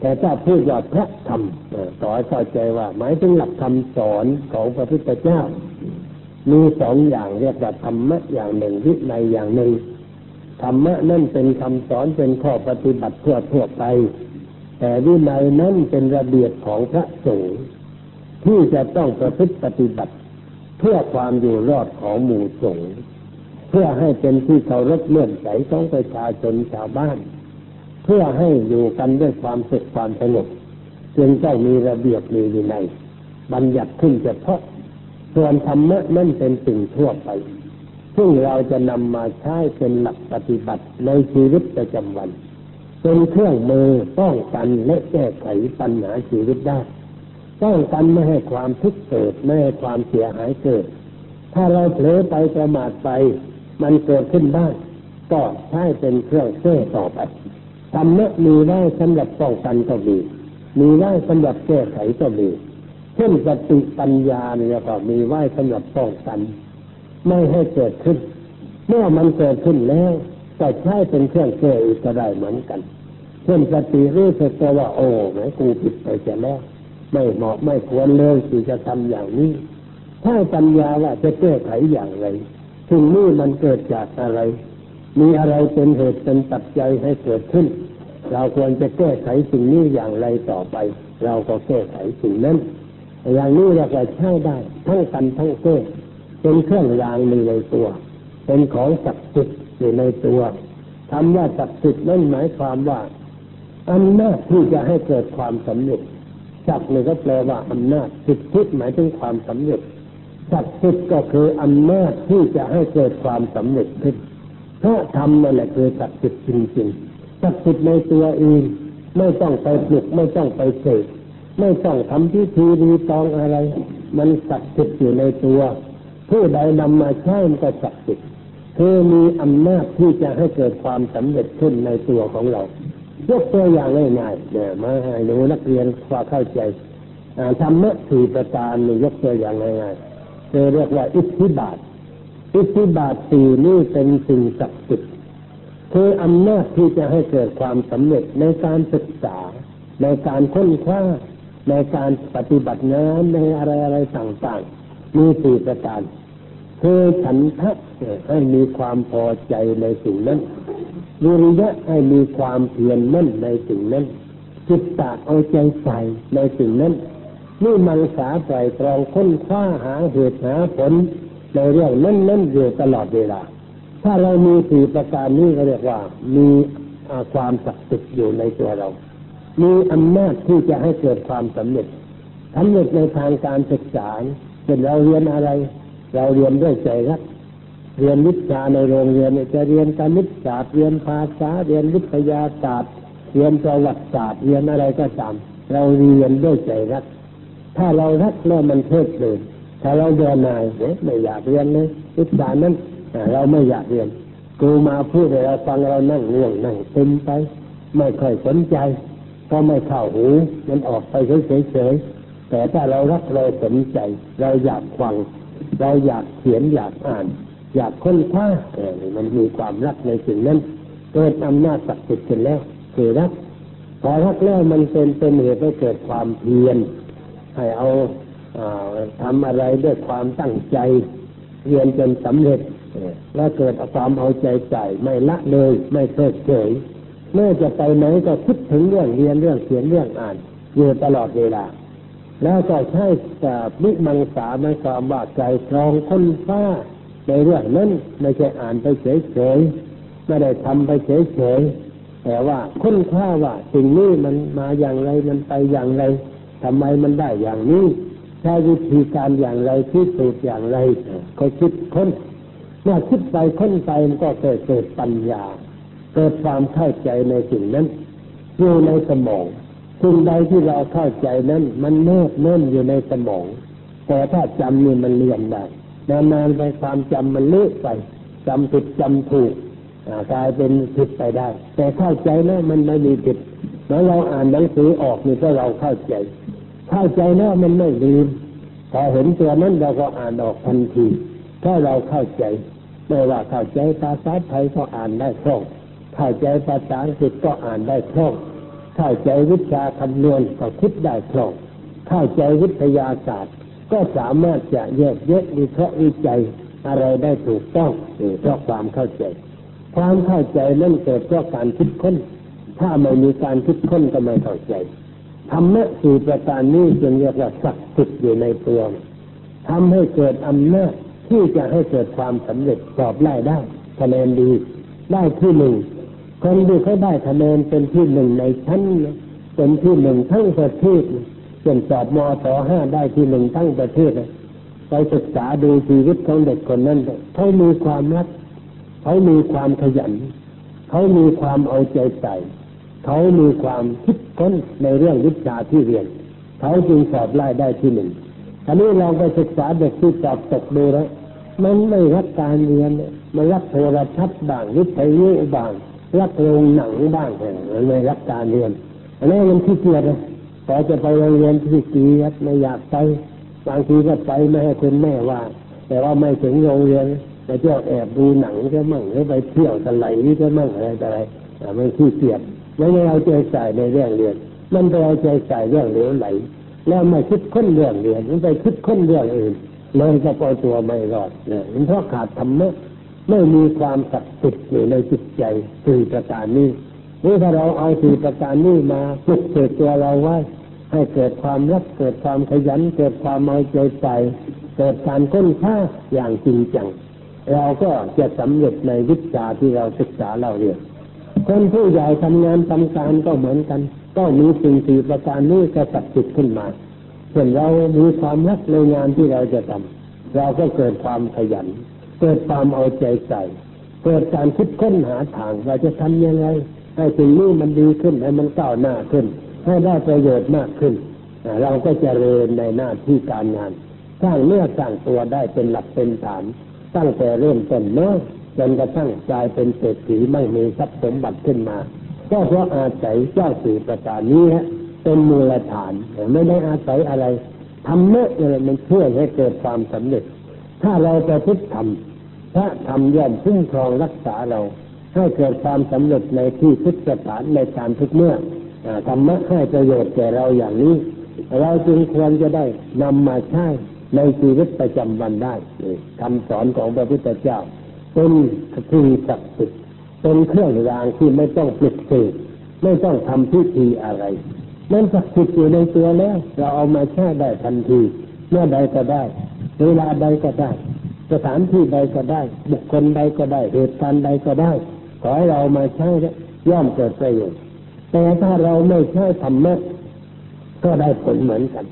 แต่ถ้าพูดว่าพระธรรมต่อให้เข้าใจว่า หมายถึงหลักคำสอนของพระพุทธเจ้า มีสองอย่างเรียกว่าธรรมะอย่างหนึ่งวินัยอย่างหนึ่งธรรมะนั่นเป็นคำสอนเป็นข้อปฏิบัติทั่วทั่วไป แต่วินัยนั้นเป็นระเบียบของพระสงฆ์ที่จะต้องประพฤติปฏิบัติ เพื่อความอยู่รอดของหมู่สงฆ์เพื่อให้เป็นที่เคารพเลื่อนใสของประชาชนชาวบ้าน เพื่อให้อยู่กันด้วยความสุขความสงบจึงต้องมีระเบียบมีวินัยบัญญัติขึ้นเฉพาะส่วนธรรมะนั่นเป็นสิ่งทั่วไป ซึ่งเราจะนำมาใช้เป็นหลักปฏิบัติในชีวิตประจำวัน เป็นเครื่องมือป้องกันและแก้ไขปัญหาชีวิตได้ป้องกันไม่ให้ความทุกข์เกิดไม่ให้ความเสียหายเกิด ถ้าเราเผลอไปประมาทไป มันเกิดขึ้นบ้างก็ใช้เป็นเครื่องแก้ต่อไป ธรรมะมีได้สำหรับป้องกันก็มี มีได้สำหรับแก้ไขก็มีเช่นสติปัญญาเนี่ยก็มีไว้สำหรับป้องกัน ไม่ให้เกิดขึ้น เมื่อมันเกิดขึ้นแล้วก็ใช้เป็นเครื่องแก้อีกก็ได้เหมือนกัน เช่นสติรู้สึกตัวว่าโอ้ไหนกูผิดไปแล้ว ไม่เหมาะไม่ควรเลยที่จะทำอย่างนี้ถ้าปัญญาว่าจะแก้ไขอย่างไรสิ่งนี้มันเกิดจากอะไร มีอะไรเป็นเหตุเป็นปัจจัยให้เกิดขึ้น เราควรจะแก้ไขสิ่งนี้อย่างไรต่อไป เราก็แก้ไขสิ่งนั้น อย่างนี้เราก็ใช้ได้ ทั้งกันทั้งเก้เป็นเครื่องรางมีในตัว เป็นของศักดิ์สิทธิ์อยู่ในตัวคำว่าศักดิ์สิทธิ์นั่นหมายความว่าอำนาจที่จะให้เกิดความสำเร็จศักดิ์นี่ก็แปลว่าอำนาจสิทธิหมายถึงความสำเร็จศักดิ์สิทธิ์ก็คืออำนาจที่จะให้เกิดความสำเร็จขึ้น พราะธรรมนั่นแหละคือศักดิ์สิทธิ์จริงๆศักดิ์สิทธิ์ในตัวเองไม่ต้องไปปลุกไม่ต้องไปเสกไม่ต้องทำพิธีรีตองอะไร มันศักดิ์สิทธิ์อยู่ในตัว ผู้ใดนำมาใช้มันก็ศักดิ์สิทธิ์คือมีอำนาจที่จะให้เกิดความสำเร็จขึ้นในตัวของเรายกตัวอย่างง่ายๆเนี่ยมาให้หนูนักเรียนความเข้าใจธรรมะสี่ประการนี่ยกตัวอย่างง่ายๆเรียกว่าอิทธิบาท อิทธิบาทสี่นี่เป็นสิ่งศักดิ์สิทธิ์คืออำนาจที่จะให้เกิดความสำเร็จในการศึกษา ในการค้นคว้าในการปฏิบัติงานในอะไรอะไรต่างๆ มีสี่ประการคือฉันทะให้มีความพอใจในสิ่งนั้นวิริยะให้มีความเพียรมั่นในสิ่งนั้นจิตตะเอาใจใส่ในสิ่งนั้นนี่มังสาใส่ตรองค้นคว้าหาเหตุหาผล ในเรื่องนั้นนั้นอยู่ตลอดเวลา ถ้าเรามีสี่ประการนี้ก็เรียกว่า มีความศักดิ์สิทธิ์อยู่ในตัวเรา มีอำนาจที่จะให้เกิดความสำเร็จสำเร็จในทางการศึกษาเป็นเราเรียนอะไร เราเรียนด้วยใจรักเรียนวิชาในโรงเรียนจะเรียนคณิตศาเรียนภาษาเรียนวิทยาศาสตร์ เรียนประวัติศาสตร์เรียนอะไรก็ตาม เราเรียนด้วยใจรัก ถ้าเรารักแล้วมันเพลิดเพลิน ถ้าเราเดินนายเนี่ยไม่อยากเรียนเลยวิชานั้นเราไม่อยากเรียนครูมาพูดให้เราฟังเรานั่งเรื่องนั่งเต็มไป ไม่ค่อยสนใจ ก็ไม่เข้าหูมันออกไปเฉยๆแต่ถ้าเรารักเราสนใจ เราอยากฟัง เราอยากเขียนอยากอ่าน อยากค้นคว้าเออมันมีความรักในสิ่งนั้นเกิดอำนาจศักดิ์สิทธิ์ขึ้นแล้วคือรักพอรักแล้วมันเป็นเป็นเหตุให้เกิดความเพียรให้เอา ทำอะไรด้วยความตั้งใจเรียนจนสำเร็จ แล้วเกิดความเอาใจใส่ไม่ละเลย ไม่เพิกเฉยเมื่อจะไปไหนก็คิดถึงเรื่องเรียนเรื่องเขียนเรื่องอ่านอยู่ตลอดเวลา แล้วก็ใช้วิมังสาไม่ความว่าใจตรองค้นฟ้าในเรื่องนั้นไม่ใช่อ่านไปเฉยๆไม่ได้ทำไปเฉยๆแต่ว่าค้นคว้าว่าสิ่งนี้มันมาอย่างไรมันไปอย่างไรทำไมมันได้อย่างนี้ ใช้วิธีการอย่างไรคิดสูตรอย่างไรก็คิดค้นเมื่อคิดไปค้นไปมันก็เกิดเกิดปัญญา เกิดความเข้าใจในสิ่งนั้นอยู่ในสมองสิ่งใดที่เราเข้าใจนั้น มันแนบแน่นอยู่ในสมอง แต่ถ้าจำนี่มันเรียนได้นานๆไปความจำมันเลือกไปจำผิดจำถูกกลายเป็นผิดไปได้ แต่เข้าใจแล้วมันไม่มีผิดเมื่อเราอ่านหนังสือออกนี่ก็เราเข้าใจ เข้าใจแล้วมันไม่ลืมพอเห็นตัวนั้นเราก็อ่านออกทันทีถ้าเราเข้าใจไม่ว่าเข้าใจภาษาไทยก็อ่านได้คล่องเข้าใจภาษาอังกฤษก็อ่านได้คล่องเข้าใจวิชาคำนวณก็คิดได้คล่องเข้าใจวิทยาศาสตร์ ก็สามารถจะแยกแยะวิเคราะห์วิจัยอะไรได้ถูกต้องเพราะความเข้าใจ ความเข้าใจนั่นเกิดเพราะการคิดค้น ถ้าไม่มีการคิดค้นก็ไม่เข้าใจ ธรรมะสี่ประการนี้จึงเรียกว่าศักดิ์สิทธิ์อยู่ในตัวทำให้เกิดอำนาจที่จะให้เกิดความสำเร็จสอบไล่ได้คะแนนดีได้ที่หนึ่งคนที่เขาได้คะแนนเป็นที่หนึ่งในชั้นเป็นที่หนึ่งทั้งประเทศเช่นสอบมศห้าได้ที่หนึ่งทั้งประเทศไปศึกษาดูชีวิตของเด็กคนนั้นเขามีความรักเขามีความขยันเขามีความเอาใจใส่ เขามีความคิดค้นในเรื่องวิชาที่เรียน เขาจึงสอบไล่ได้ที่หนึ่งอันนี้เราไปศึกษาเด็กที่สอบตกดูแล้วมันไม่รักการเรียนมันรักโทรทัศน์บ้างวิทยุบ้างรักโรงหนังบ้างมันไม่รักการเรียนอันนี้มันขี้เกียจนะพอจะไปโรงเรียนที่เกียดไม่อยากไปบางทีก็ไปไม่ให้คุณแม่ว่า แต่ว่าไม่ถึงโรงเรียนไปเที่ยวแอบดูหนังก็มั่งหรือไปเที่ยวตะไหลก็มั่งอะไรอะไรไม่ขี้เกียจ ไม่ได้เอาใจใส่ในเรื่องเรียนมันไปเอาใจใส่เรื่องเหลวไหล แล้วไม่คิดค้นเรื่องเรียนมันไปคิดค้นเรื่องอื่นเลยจะปล่อยตัวไม่รอดเนี่ยเพราะขาดธรรมะไม่มีความศักดิ์สิทธิ์อยู่ในจิตใจสี่ประการนี้นี่ถ้าเราเอาสี่ประการนี้มาปลุกเสกตัวเราไว้ให้เกิดความรักเกิดความขยัน เกิดความเอาใจใส่เกิดการค้นค้าอย่างจริงจัง เราก็จะสำเร็จในวิชาที่เราศึกษาเราเรียน คนผู้ใหญ่ทำงานทำการก็เหมือนกัน ก็มีสิ่งสี่ประการนี้กระสับจิตขึ้นมาเช่นเรามีความรักในงานที่เราจะทำเราก็เกิดความขยัน เกิดความเอาใจใส่ เกิดการคิดค้นหาทางว่าจะทำยังไงให้สิ่งนี้มันดีขึ้นให้มันก้าวหน้าขึ้น ให้ได้ประโยชน์มากขึ้น เราก็จะเริญในหน้าที่การงาน สร้างเนื้อสร้างตัวได้เป็นหลักเป็นฐาน ตั้งแต่เริ่มต้นเนาะ จนกระทั่งกลายเป็นเศรษฐีไม่มีทรัพย์สมบัติขึ้นมา ก็เพราะอาศัยเจ้าสี่ประการนี้ฮะเป็นมูลฐานไม่ได้อาศัยอะไรทำเมื่ออะไรมันช่วยให้เกิดความสำเร็จ ถ้าเราจะพิธรรมพระธรรมย่อมคุ้มครองรักษาเราให้เกิดความสำเร็จในที่ทุกสถานในการทุกเมื่อธรรมะให้ประโยชน์แก่เราอย่างนี้ เราจึงควรจะได้นำมาใช้ในชีวิตประจำวันได้คำสอนของพระพุทธเจ้า เป็นสิ่งศักดิ์สิทธิ์เป็นเครื่องรางที่ไม่ต้องปลุกเสกไม่ต้องทำพิธีอะไรนั่นศักดิ์สิทธิ์อยู่ในตัวแล้ว เราเอามาใช้ได้ทันทีเมื่อใดก็ได้ เวลาใดก็ได้ สถานที่ใดก็ได้ บุคคลใดก็ได้เหตุการณ์ใดก็ได้ขอให้เรามาใช้ย่อมเกิดประโยชน์แต่ถ้าเราไม่ใช้ธรรมะก็ได้ผลเหมือนกัน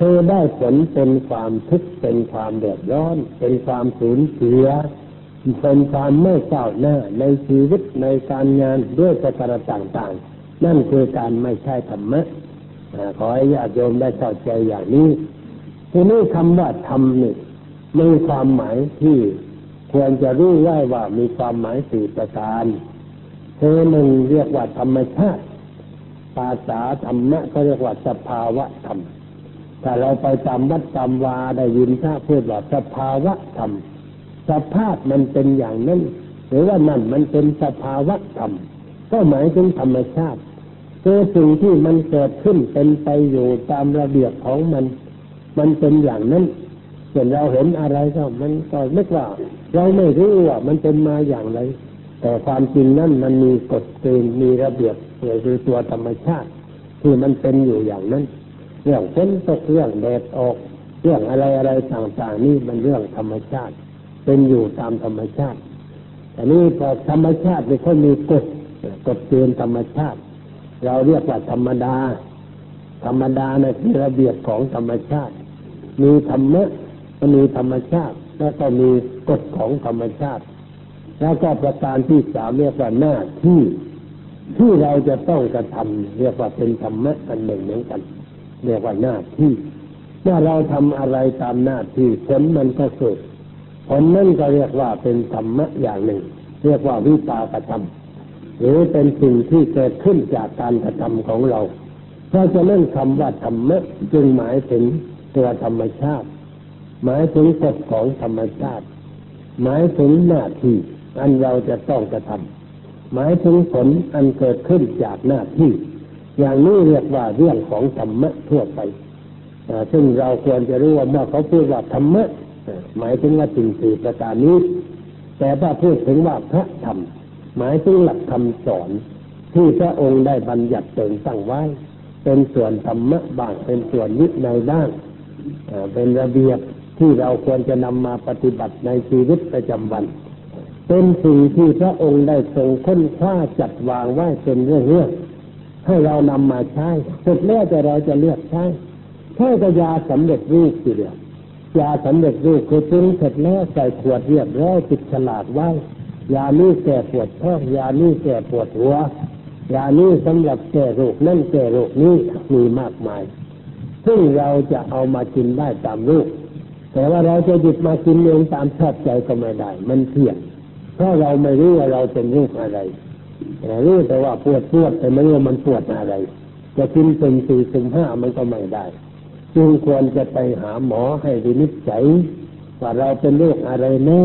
คือได้ผลเป็นความทุกข์เป็นความเดือดร้อน เป็นความสูญเสีย เป็นความไม่ก้าวหน้าในชีวิตในการงานด้วยประการต่างๆ นั่นคือการไม่ใช่ธรรมะขอให้ญาติโยมได้เข้าใจอย่างนี้ทีนี้คำว่าธรรมนี่มีความหมายที่ควรจะรู้ไว้ว่ามีความหมายสี่ประการคือหนึ่งเรียกว่าธรรมชาติ ภาษาธรรมะก็เรียกว่าสภาวะธรรมถ้าเราไปตามวัดตามวาได้ยินถ้าพูดว่าสภาวะธรรม สภาพมันเป็นอย่างนั้น หรือว่านั่นมันเป็นสภาวะธรรมก็หมายถึงธรรมชาติคือสิ่งที่มันเกิดขึ้นเป็นไปอยู่ตามระเบียบของมัน มันเป็นอย่างนั้นส่วนเราเห็นอะไรก็มันก็นึกว่า เราไม่รู้ว่ามันเป็นมาอย่างไร แต่ความจริงนั่นมันมีกฎเกณฑ์มีระเบียบคือตัวธรรมชาติ ที่มันเป็นอยู่อย่างนั้น เรื่องฝนตกเรื่องแดดออก เรื่องอะไรอะไรต่างๆนี่มันเรื่องธรรมชาติ เป็นอยู่ตามธรรมชาติแต่นี้พอธรรมชาติไม่ค่อยมีกฎกฎเกณฑ์ธรรมชาติ เราเรียกว่าธรรมดา ธรรมดาในที่ระเบียบของธรรมชาติ มีธรรมะมีธรรมชาติ แล้วก็มีกฎของธรรมชาติ แล้วก็ประการที่สามเรียกว่าหน้าที่ที่เราจะต้องกระทำเรียกว่าเป็นธรรมะอันหนึ่งเหมือนกัน เรียกว่าหน้าที่เมื่อเราทำอะไรตามหน้าที่ผลมันก็เกิด ผลนั่นก็เรียกว่าเป็นธรรมะอย่างหนึ่ง เรียกว่าวิปากธรรมหรือเป็นสิ่งที่เกิดขึ้นจากการกระทำของเรา เพราะฉะนั้นคำว่าธรรมะจึงหมายถึงตัวธรรมชาติ หมายถึงกฎของธรรมชาติ หมายถึงหน้าที่อันเราจะต้องกระทำหมายถึงผลอันเกิดขึ้นจากหน้าที่ อย่างนี้เรียกว่าเรื่องของธรรมะทั่วไปซึ่งเราควรจะรู้ว่าเมื่อเขาพูดว่าธรรมะ หมายถึงว่าสิ่งสี่ประการนี้ แต่ถ้าพูดถึงว่าพระธรรม หมายถึงหลักคำสอน ที่พระองค์ได้บัญญัติเติงตั้งไว้ เป็นส่วนธรรมะบ้าง เป็นส่วนวิในบ้างเป็นระเบียบที่เราควรจะนำมาปฏิบัติในชีวิตประจำวัน เป็นสิ่งที่พระองค์ได้ทรงค้นคว้าจัดวางไว้เป็นเรื่องๆให้เรานำมาใช้สร็จแล้วแต่เราจะเลือกใช้แค่กระยาสำเร็จรูปทีเดียว ยาสำเร็จรูปคือปรุงเสร็จแล้วใส่ขวดเรียบร้อยติดฉลากไว้ยานี้แก้ปวดท้องยานี้แก้ปวดหัวยานี้สำหรับแก้โรคนั่นแก้โรคนี้มีมากมาย ซึ่งเราจะเอามากินได้ตามรูปแต่ว่าเราจะหยิบมากินเองตามชอบใจก็ไม่ได้ มันเที่ยงเพราะเราไม่รู้ว่าเราเป็นรูปอะไรแต่รู้แต่ว่าปวดปวดแต่ไม่รู้มันปวดอะไร จะกินเป็นสี่สิบห้ามันก็ไม่ได้ จึงควรจะไปหาหมอให้วินิจฉัยว่าเราเป็นโรคอะไรแน่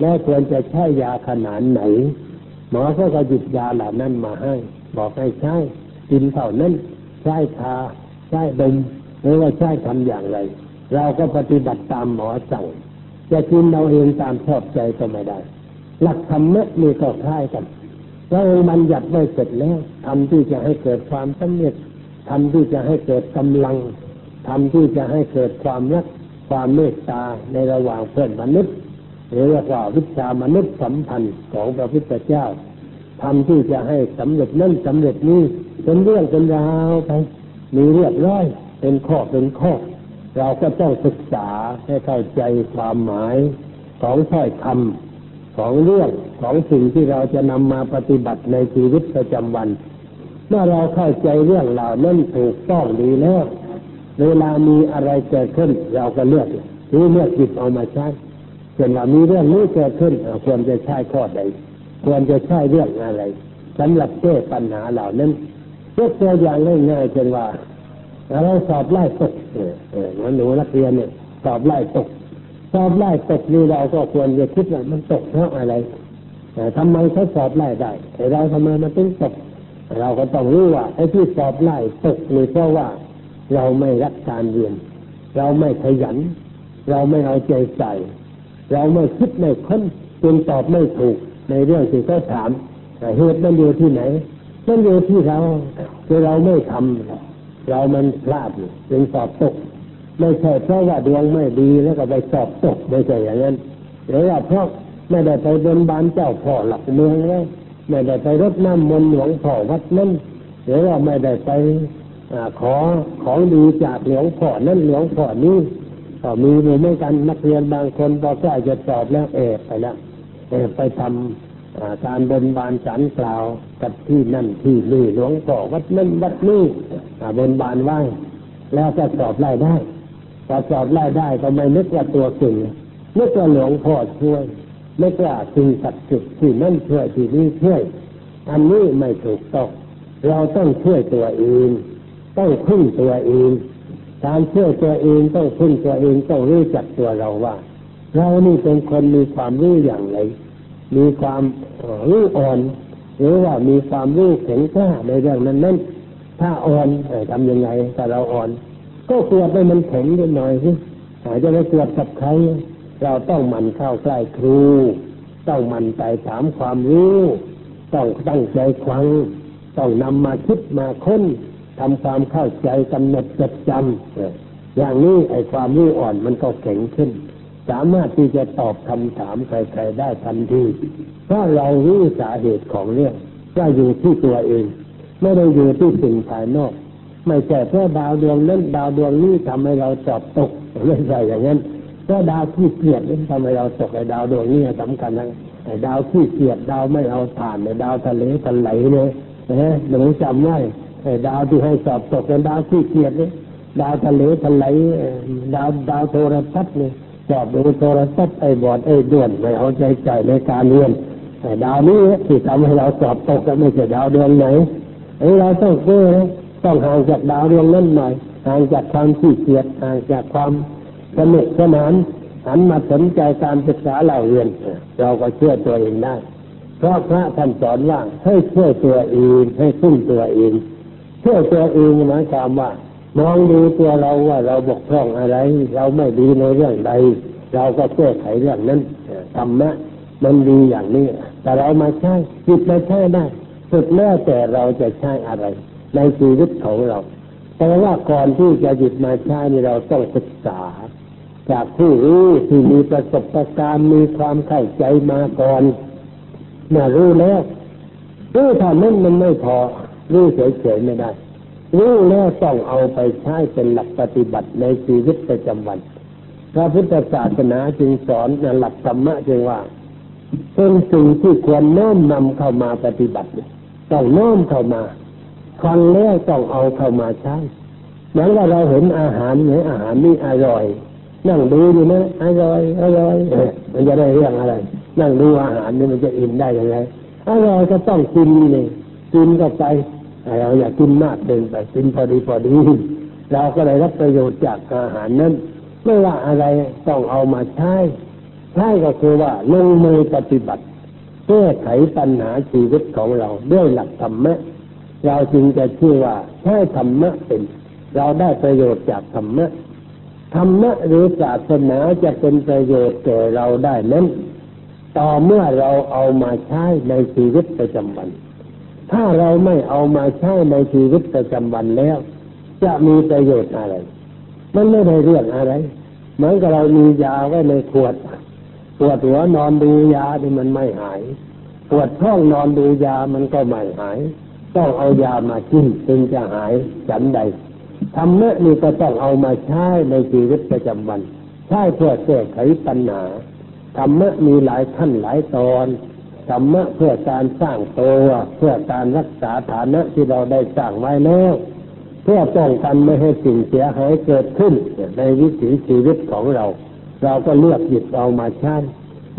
และควรจะใช้ยาขนาดไหน หมอก็จะหยิบยาเหล่านั้นมาให้ บอกให้ใช้กินเท่านั้นใช้ทาใช้ดมหรือว่าใช้ทำอย่างไร เราก็ปฏิบัติตามหมอสั่งจะกินเราเองตามชอบใจก็ไม่ได้ หลักธรรมะมีก็คล้ายกันเราเองมันหยัดไว้เสร็จแล้วทำที่จะให้เกิดความสำเร็จทำที่จะให้เกิดกำลัง ทำที่จะให้เกิดความรักความเมตตาในระหว่างเพื่อนมนุษย์ หรือว่าวิชามนุษย์สัมพันธ์ของพระพุทธเจ้าทำที่จะให้สำเร็จนั่นสำเร็จนี้เป็นเรื่องเป็นราวไปมีเรียบร้อยเป็นข้อเป็นข้อ เราก็ต้องศึกษาให้เข้าใจความหมายของถ้อยคำของเรื่องของสิ่งที่เราจะนำมาปฏิบัติในชีวิตประจำวัน เมื่อเราเข้าใจเรื่องเหล่านั้นถูกต้องดีแล้ว เวลามีอะไรเกิดขึ้นเราก็เลือกหรือเลือกหยิบเอามาใช้เช่นว่ามีเรื่องนี้เกิดขึ้นควรจะใช้ข้อใด ควรจะใช้เรื่องอะไรสำหรับแก้ปัญหาเหล่านั้นยกตัวอย่างง่ายๆเช่นว่าเราสอบไล่ตกเออเออหนูนักเรียนเนี่ยสอบไล่ตกสอบไล่ตกนี่เราก็ควรจะคิดว่ามันตกเพราะอะไรทำไมเขาสอบไล่ได้แต่เราทำไมมันถึงตก เราก็ต้องรู้ว่าไอ้ที่สอบไล่ตกนี่เพราะว่า เราไม่รักการเรียน เราไม่ขยัน เราไม่เอาใจใส่ เราไม่คิดไม่ค้นจนตอบไม่ถูกในเรื่องที่เขาถามเหตุมันอยู่ที่ไหนมันอยู่ที่เราคือเราไม่ทำเรามันพลาดจึงสอบตก ไม่ใช่เพราะว่าดวงไม่ดีแล้วก็ไปสอบตกไม่ใช่อย่างนั้นหรือว่าเพราะไม่ได้ไปบนบานเจ้าพ่อหลักเมืองแล้วไม่ได้ไปรดน้ำมนต์หลวงพ่อวัดนั้นหรือว่าไม่ได้ไป ขอของดีจากหลวงพ่อนั่นหลวงพ่อนี้ก็มีเหมือนกันนักเรียนบางคนพอใกล้จะสอบแล้วเอบไปแล้วเอบไปทำการบนบานสันกล่าวกับที่นั่นที่นี่หลวงพ่อวัดนั่นวัดนี้บนบานไหว้แล้วก็สอบไล่ได้พอสอบไล่ได้ก็ไม่นึกว่าตัวเก่งนึกว่าหลวงพ่อช่วยนึกว่าสิ่งศักดิ์สิทธิ์ที่นั่นช่วยที่นี่ช่วยอันนี้ไม่ถูกต้องเราต้องช่วยตัวเอง ต้องพึ่งตัวเองการช่วยตัวเองต้องพึ่งตัวเองต้องรู้จักตัวเราว่า เรานี่เป็นคนมีความรู้อย่างไร มีความรู้อ่อน หรือว่ามีความรู้แข็งกล้าในเรื่องนั้นนั้นถ้าอ่อนทำยังไงถ้าเราอ่อน ก็ควรไปมันแข็งนิดหน่อยสิจะไม่ตรวจกับใครเราต้องมันเข้าใกล้ครู ต้องมันไปถามความรู้ ต้องตั้งใจฟัง ต้องนำมาคิดมาค้น ทำความเข้าใจกำหนดจดจำอย่างนี้ไอ้ความรู้อ่อนมันก็แข็งขึ้น สามารถที่จะตอบคำถามใครๆได้ทันทีเพราะเรารู้สาเหตุของเรื่องว่าอยู่ที่ตัวเอง ไม่ได้อยู่ที่สิ่งภายนอก ไม่ใช่เพราะดาวดวงนั้นดาวดวงนี้ทำให้เราสอบตกไม่ใช่อย่างนั้นเพราะดาวที่เกียดนี่ทำให้เราตกไอ้ดาวดวงนี้สำคัญนะไอ้ดาวที่เกียดดาวไม่เอาผ่านไอ้ดาวทะเลทะไหลเลยนะหนูจำไว้ไอ้ ดาวที่ให้สอบตกเป็นดาวที่เกียดนี่ดาวทะเลทะไลดาวดาวโทรทัศน์นี่สอบดูโทรทัศน์ไอ้บอดไอ้ด่วนไม่เอาใจใจในการเรียนดาวนี้ที่ทำให้เราสอบตกก็ไม่ใช่ดาวดวงไหนไอ้เราต้องเก้ต้องห่างจากดาวดวงนั้นหน่อยห่างจากความขี้เกียจห่างจากความสนุกสนานหันมาสนใจการศึกษาเราเรียน เราก็เชื่อตัวเองได้ เพราะพระท่านสอนว่าให้เชื่อตัวเองให้พึ่งตัวเอง เชื่อตัวเองหมายความว่า มองดูตัวเราว่าเราบกพร่องอะไร เราไม่ดีในเรื่องใด เราก็แก้ไขเรื่องนั้นธรรมะมันดีอย่างนี้ แต่เรามาใช้จิตมาใช้ได้สุดแล้วแต่เราจะใช้อะไร ในชีวิตของเราแต่ว่าก่อนที่จะหยิบมาใช้นี่เราต้องศึกษา จากผู้รู้ที่มีประสบการณ์มีความเข้าใจมาก่อนมารู้แล้วรู้เท่านั้นมันไม่พอ รู้เฉยๆไม่ได้ รู้แล้วต้องเอาไปใช้เป็นหลักปฏิบัติในชีวิตประจำวัน พระพุทธศาสนาจึงสอนในหลักธรรมะจึงว่าเป็นสิ่งที่ควรน้อมนำเข้ามาปฏิบัติต้องน้อมเข้ามาฟังแล้วต้องเอาเข้ามาใช้เหมือนว่าเราเห็นอาหารเนี่ยอาหารนี่อร่อย นั่งดูอยู่นะอร่อยอร่อยมันจะได้เรื่องอะไร นั่งดูอาหารนี่มันจะอิ่มได้ยังไงอร่อยก็ต้องกินนี่ กินก็ไปเราอยากกินมากเดินไปกินพอดีพอดีเราก็ได้รับประโยชน์จากอาหารนั้น ไม่ว่าอะไรต้องเอามาใช้ใช้ก็คือว่าลงมือปฏิบัติแก้ไขปัญหาชีวิตของเราด้วยหลักธรรมะเราจึงจะชื่อว่าใช้ธรรมะเป็น เราได้ประโยชน์จากธรรมะธรรมะหรือศาสนาจะเป็นประโยชน์แก่เราได้นั้น ต่อเมื่อเราเอามาใช้ในชีวิตประจำวัน ถ้าเราไม่เอามาใช้ในชีวิตประจำวันแล้ว จะมีประโยชน์อะไร มันไม่ได้เรื่องอะไรเหมือนกับเรามียาไว้ในขวดปวดหัวนอนดูยาที่มันไม่หายปวดท้องนอนดูยามันก็ไม่หาย ต้องเอายามากินจึงจะหายฉันใดทำเมื่อนี่ก็ต้องเอามาใช้ในชีวิตประจำวันใช้เพื่อแก้ไขปัญหาธรรมะมีหลายขั้นหลายตอน ธรรมะเพื่อการสร้างตัวเพื่อการรักษาฐานะที่เราได้สร้างไว้แล้วเพื่อป้องกันไม่ให้สิ่งเสียหายเกิดขึ้นในวิถีชีวิตของเรา เราก็เลือกหยิบเอามาใช้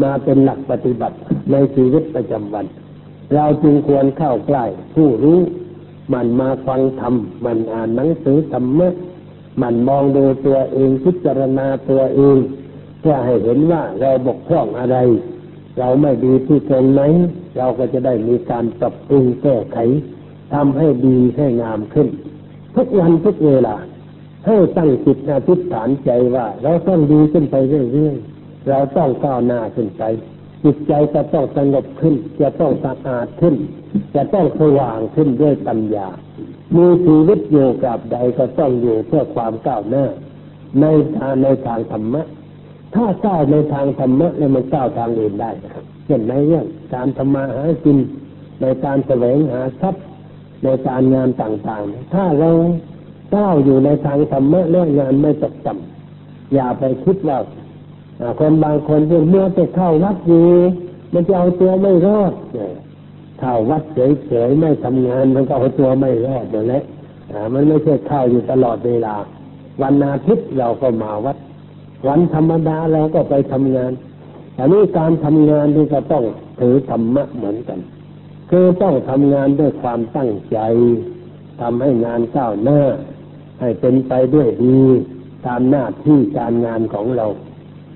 มาเป็นหลักปฏิบัติในชีวิตประจำวัน เราจึงควรเข้าใกล้ผู้รู้ มันมาฟังธรรมมันอ่านหนังสือธรรมะมันมองดูตัวเองพิจารณาตัวเองเพื่อให้เห็นว่าเราบกพร่องอะไร เราไม่ดีที่ตรงไหน เราก็จะได้มีการปรับปรุงแก้ไขทำให้ดีให้งามขึ้น ทุกวันทุกเวลาให้ตั้งจิตอธิษฐานใจว่า เราต้องดีขึ้นไปเรื่อยๆเราต้องก้าวหน้าขึ้นไป จิตใจจะต้องสงบขึ้น จะต้องสะอาดขึ้น จะต้องสว่างขึ้นด้วยปัญญา มีชีวิตอยู่กับใดก็ต้องอยู่เพื่อความก้าวหน้า ในทางในทางธรรมะ ถ้าก้าวในทางธรรมะแล้วมันก้าวทางอื่นได้นะครับเช่นในเรื่องการทำมาหากินในการแสวงหาทรัพย์ในการงานต่างๆ ถ้าเราก้าวอยู่ในทางธรรมะเรื่องานไม่ตกต่ำอย่าไปคิดว่าคนบางคนเมื่อไปเข้าวัดอยู่มันจะเอาตัวไม่รอดเข้าวัดเฉยๆไม่ทำงานมันก็เอาตัวไม่รอดอยู่แล้วมันไม่ใช่เข้าอยู่ตลอดเวลา วันอาทิตย์เราก็มาวัด วันธรรมดาเราก็ไปทำงานอันนี้การทำงานนี่ก็ต้องถือธรรมะเหมือนกัน คือต้องทำงานด้วยความตั้งใจทำให้งานก้าวหน้า ให้เป็นไปด้วยดีตามหน้าที่การงานของเรา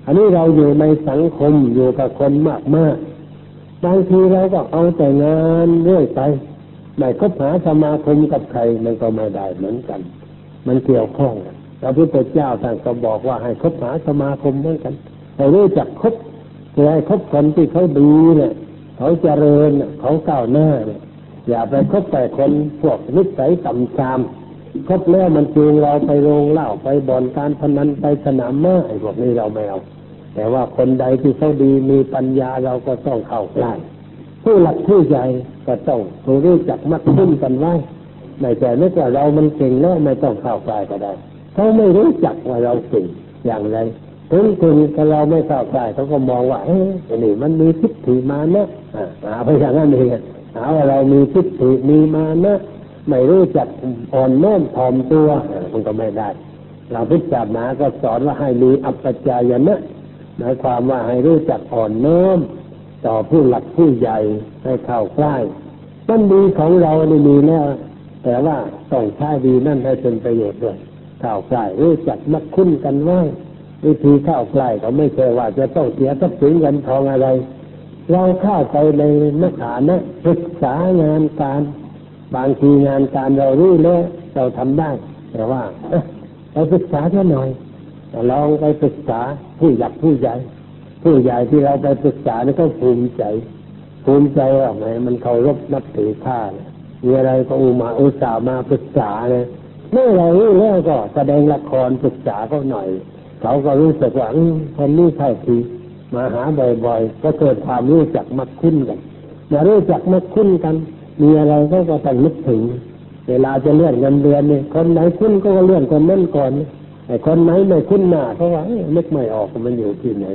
อันนี้เราอยู่ในสังคมอยู่กับคนมากมากบางทีเราก็เอาแต่งานเรื่อยไปไม่คบหาสมาคมกับใครมันก็ไม่ได้เหมือนกัน มันเกี่ยวข้อง พระพุทธเจ้าท่านก็บอกว่าให้คบหาสมาคมเหมือนกันให้รู้จักคบคือให้คบคนที่เขาดีเนี่ย เขาเจริญเขาก้าวหน้าเนี่ยอย่าไปคบแต่คนพวกนิสัยต่ำซามคบแล้วมันจูงเราไปโรงเหล้าไปบ่อนการพนันไปสนามม้าไอ้พวกนี้เราไม่เอาแต่ว่าคนใดที่เขาดีมีปัญญาเราก็ต้องเข้าใกล้ผู้หลักผู้ใหญ่ก็ต้องรู้จักมัดคุ้มกันไว้ไม่ใช่ไม่ว่าเรามันเก่งแล้วไม่ต้องเข้าใกล้ก็ได้ เขาไม่รู้จักว่าเราเก่งอย่างไรถึงคุณถ้าเราไม่เข้าใกล้เขาก็มองว่า เอ๊ะนี่มันมีทิฏฐิมานะหาไปอย่างนั้นเองหาว่าเรามีทิฏฐิมีมานะไม่รู้จักอ่อนน้อมถ่อมตัวมันก็ไม่ได้ เราพิจารณาก็สอนว่าให้มีอัปจายนะหมายความว่าให้รู้จักอ่อนน้อมต่อผู้หลักผู้ใหญ่ให้เข้าใกล้มันดีของเรานี่มีแล้วแต่ว่าต้องใช้ดีนั่นให้เป็นประโยชน์ด้วย เข้าใกล้รู้จักมักคุ้นกันไว้วิธีเข้าใกล้ก็ไม่ใช่ว่าจะต้องเสียทรัพย์สินเงินทองอะไร เราเข้าไปในนักฐานะศึกษางานการ บางทีงานการเรารู้แล้วเราทำได้ แต่ว่าเราศึกษาแค่หน่อยลองไปศึกษาผู้หลักผู้ใหญ่ผู้ใหญ่ที่เราไปศึกษานี่ก็ภูมิใจ ภูมิใจว่าไงมันเคารพนับถือข้าเนี่ยมีอะไรก็อุมาอุตส่าห์มาปรึกษาเลย เมื่อเรารู้แล้วก็แสดงละครปรึกษาเขาหน่อย เขาก็รู้สึกว่าคนนี้ใช่ทีมาหาบ่อยๆ ก็เกิดความรู้จักมักคุ้นกันมื่อรู้จักมักคุ้นกัน มีอะไรก็ก็ต้องนึกถึง เวลาจะเลื่อนเงินเดือนเนี่ยคนไหนคุ้นก็เลื่อนคนนั้นก่อนไอ้คนไหนไม่คุ้นหน้าเขาว่านึกไม่ออกมันอยู่ที่ไหน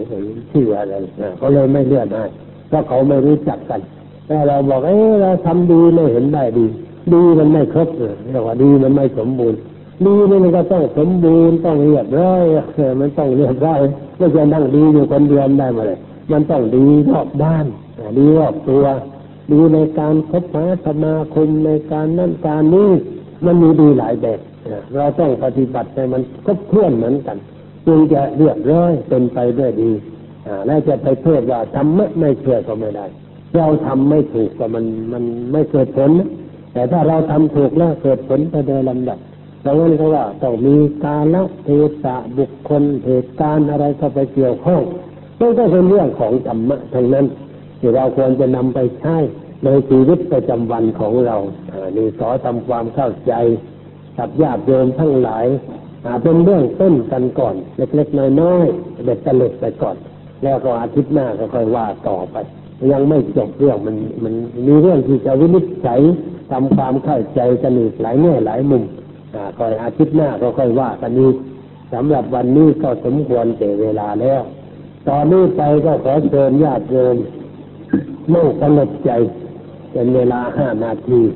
ชื่ออะไรเขาเลยไม่เลื่อนให้เพราะเขาไม่รู้จักกันแต่เราบอกเออเราทำดีไม่เห็นได้ดี ดีมันไม่ครบเลยเรียกว่าดีมันไม่สมบูรณ์ดีนี่มันก็ต้องสมบูรณ์ต้องเรียบร้อยมันต้องเรียบร้อยไม่จะนั่งดีอยู่คนเดียวได้มาเลยมันต้องดีรอบด้านดีรอบตัวดีในการคบหาสมาคมในการนั่นการนี้มันมีดีหลายแบบเราต้องปฏิบัติให้มันครบถ้วนเหมือนกันจึงจะเรียบร้อยเป็นไปด้วยดีและจะไปเทศว่าทำไม่ไม่เชื่อก็ไม่ได้เราทำไม่ถูกก็มันมันไม่เกิดผล แต่ถ้าเราทำถูกแล้วเกิดผลไปโดยลำดับดังนั้นเขาว่าต้องมีกาลเทศะบุคคลเหตุการณ์อะไรเข้าไปเกี่ยวข้องนั่นก็เป็นเรื่องของธรรมะทั้งนั้น ที่เราควรจะนำไปใช้ในชีวิตประจำวันของเรานี่สอทำความเข้าใจกับญาติโยมทั้งหลายเป็นเรื่องต้นกันก่อน เล็กๆน้อยๆเด็ดตะเล็ดไปก่อน แล้วก็อาทิตย์หน้าก็ค่อยว่าต่อไป ยังไม่จบเรื่องมันมันมีเรื่องที่จะวินิจฉัย ทำความเข้าใจกันอีกหลายแง่หลายมุมค่อยอาทิตย์หน้าก็ค่อยว่ากันนี้สำหรับวันนี้ก็สมควรเจเวลาแล้ว ตอนนี้ไปก็ขอเชิญญาติโยมนั่งสงบใจ เป็นเวลาห้านาที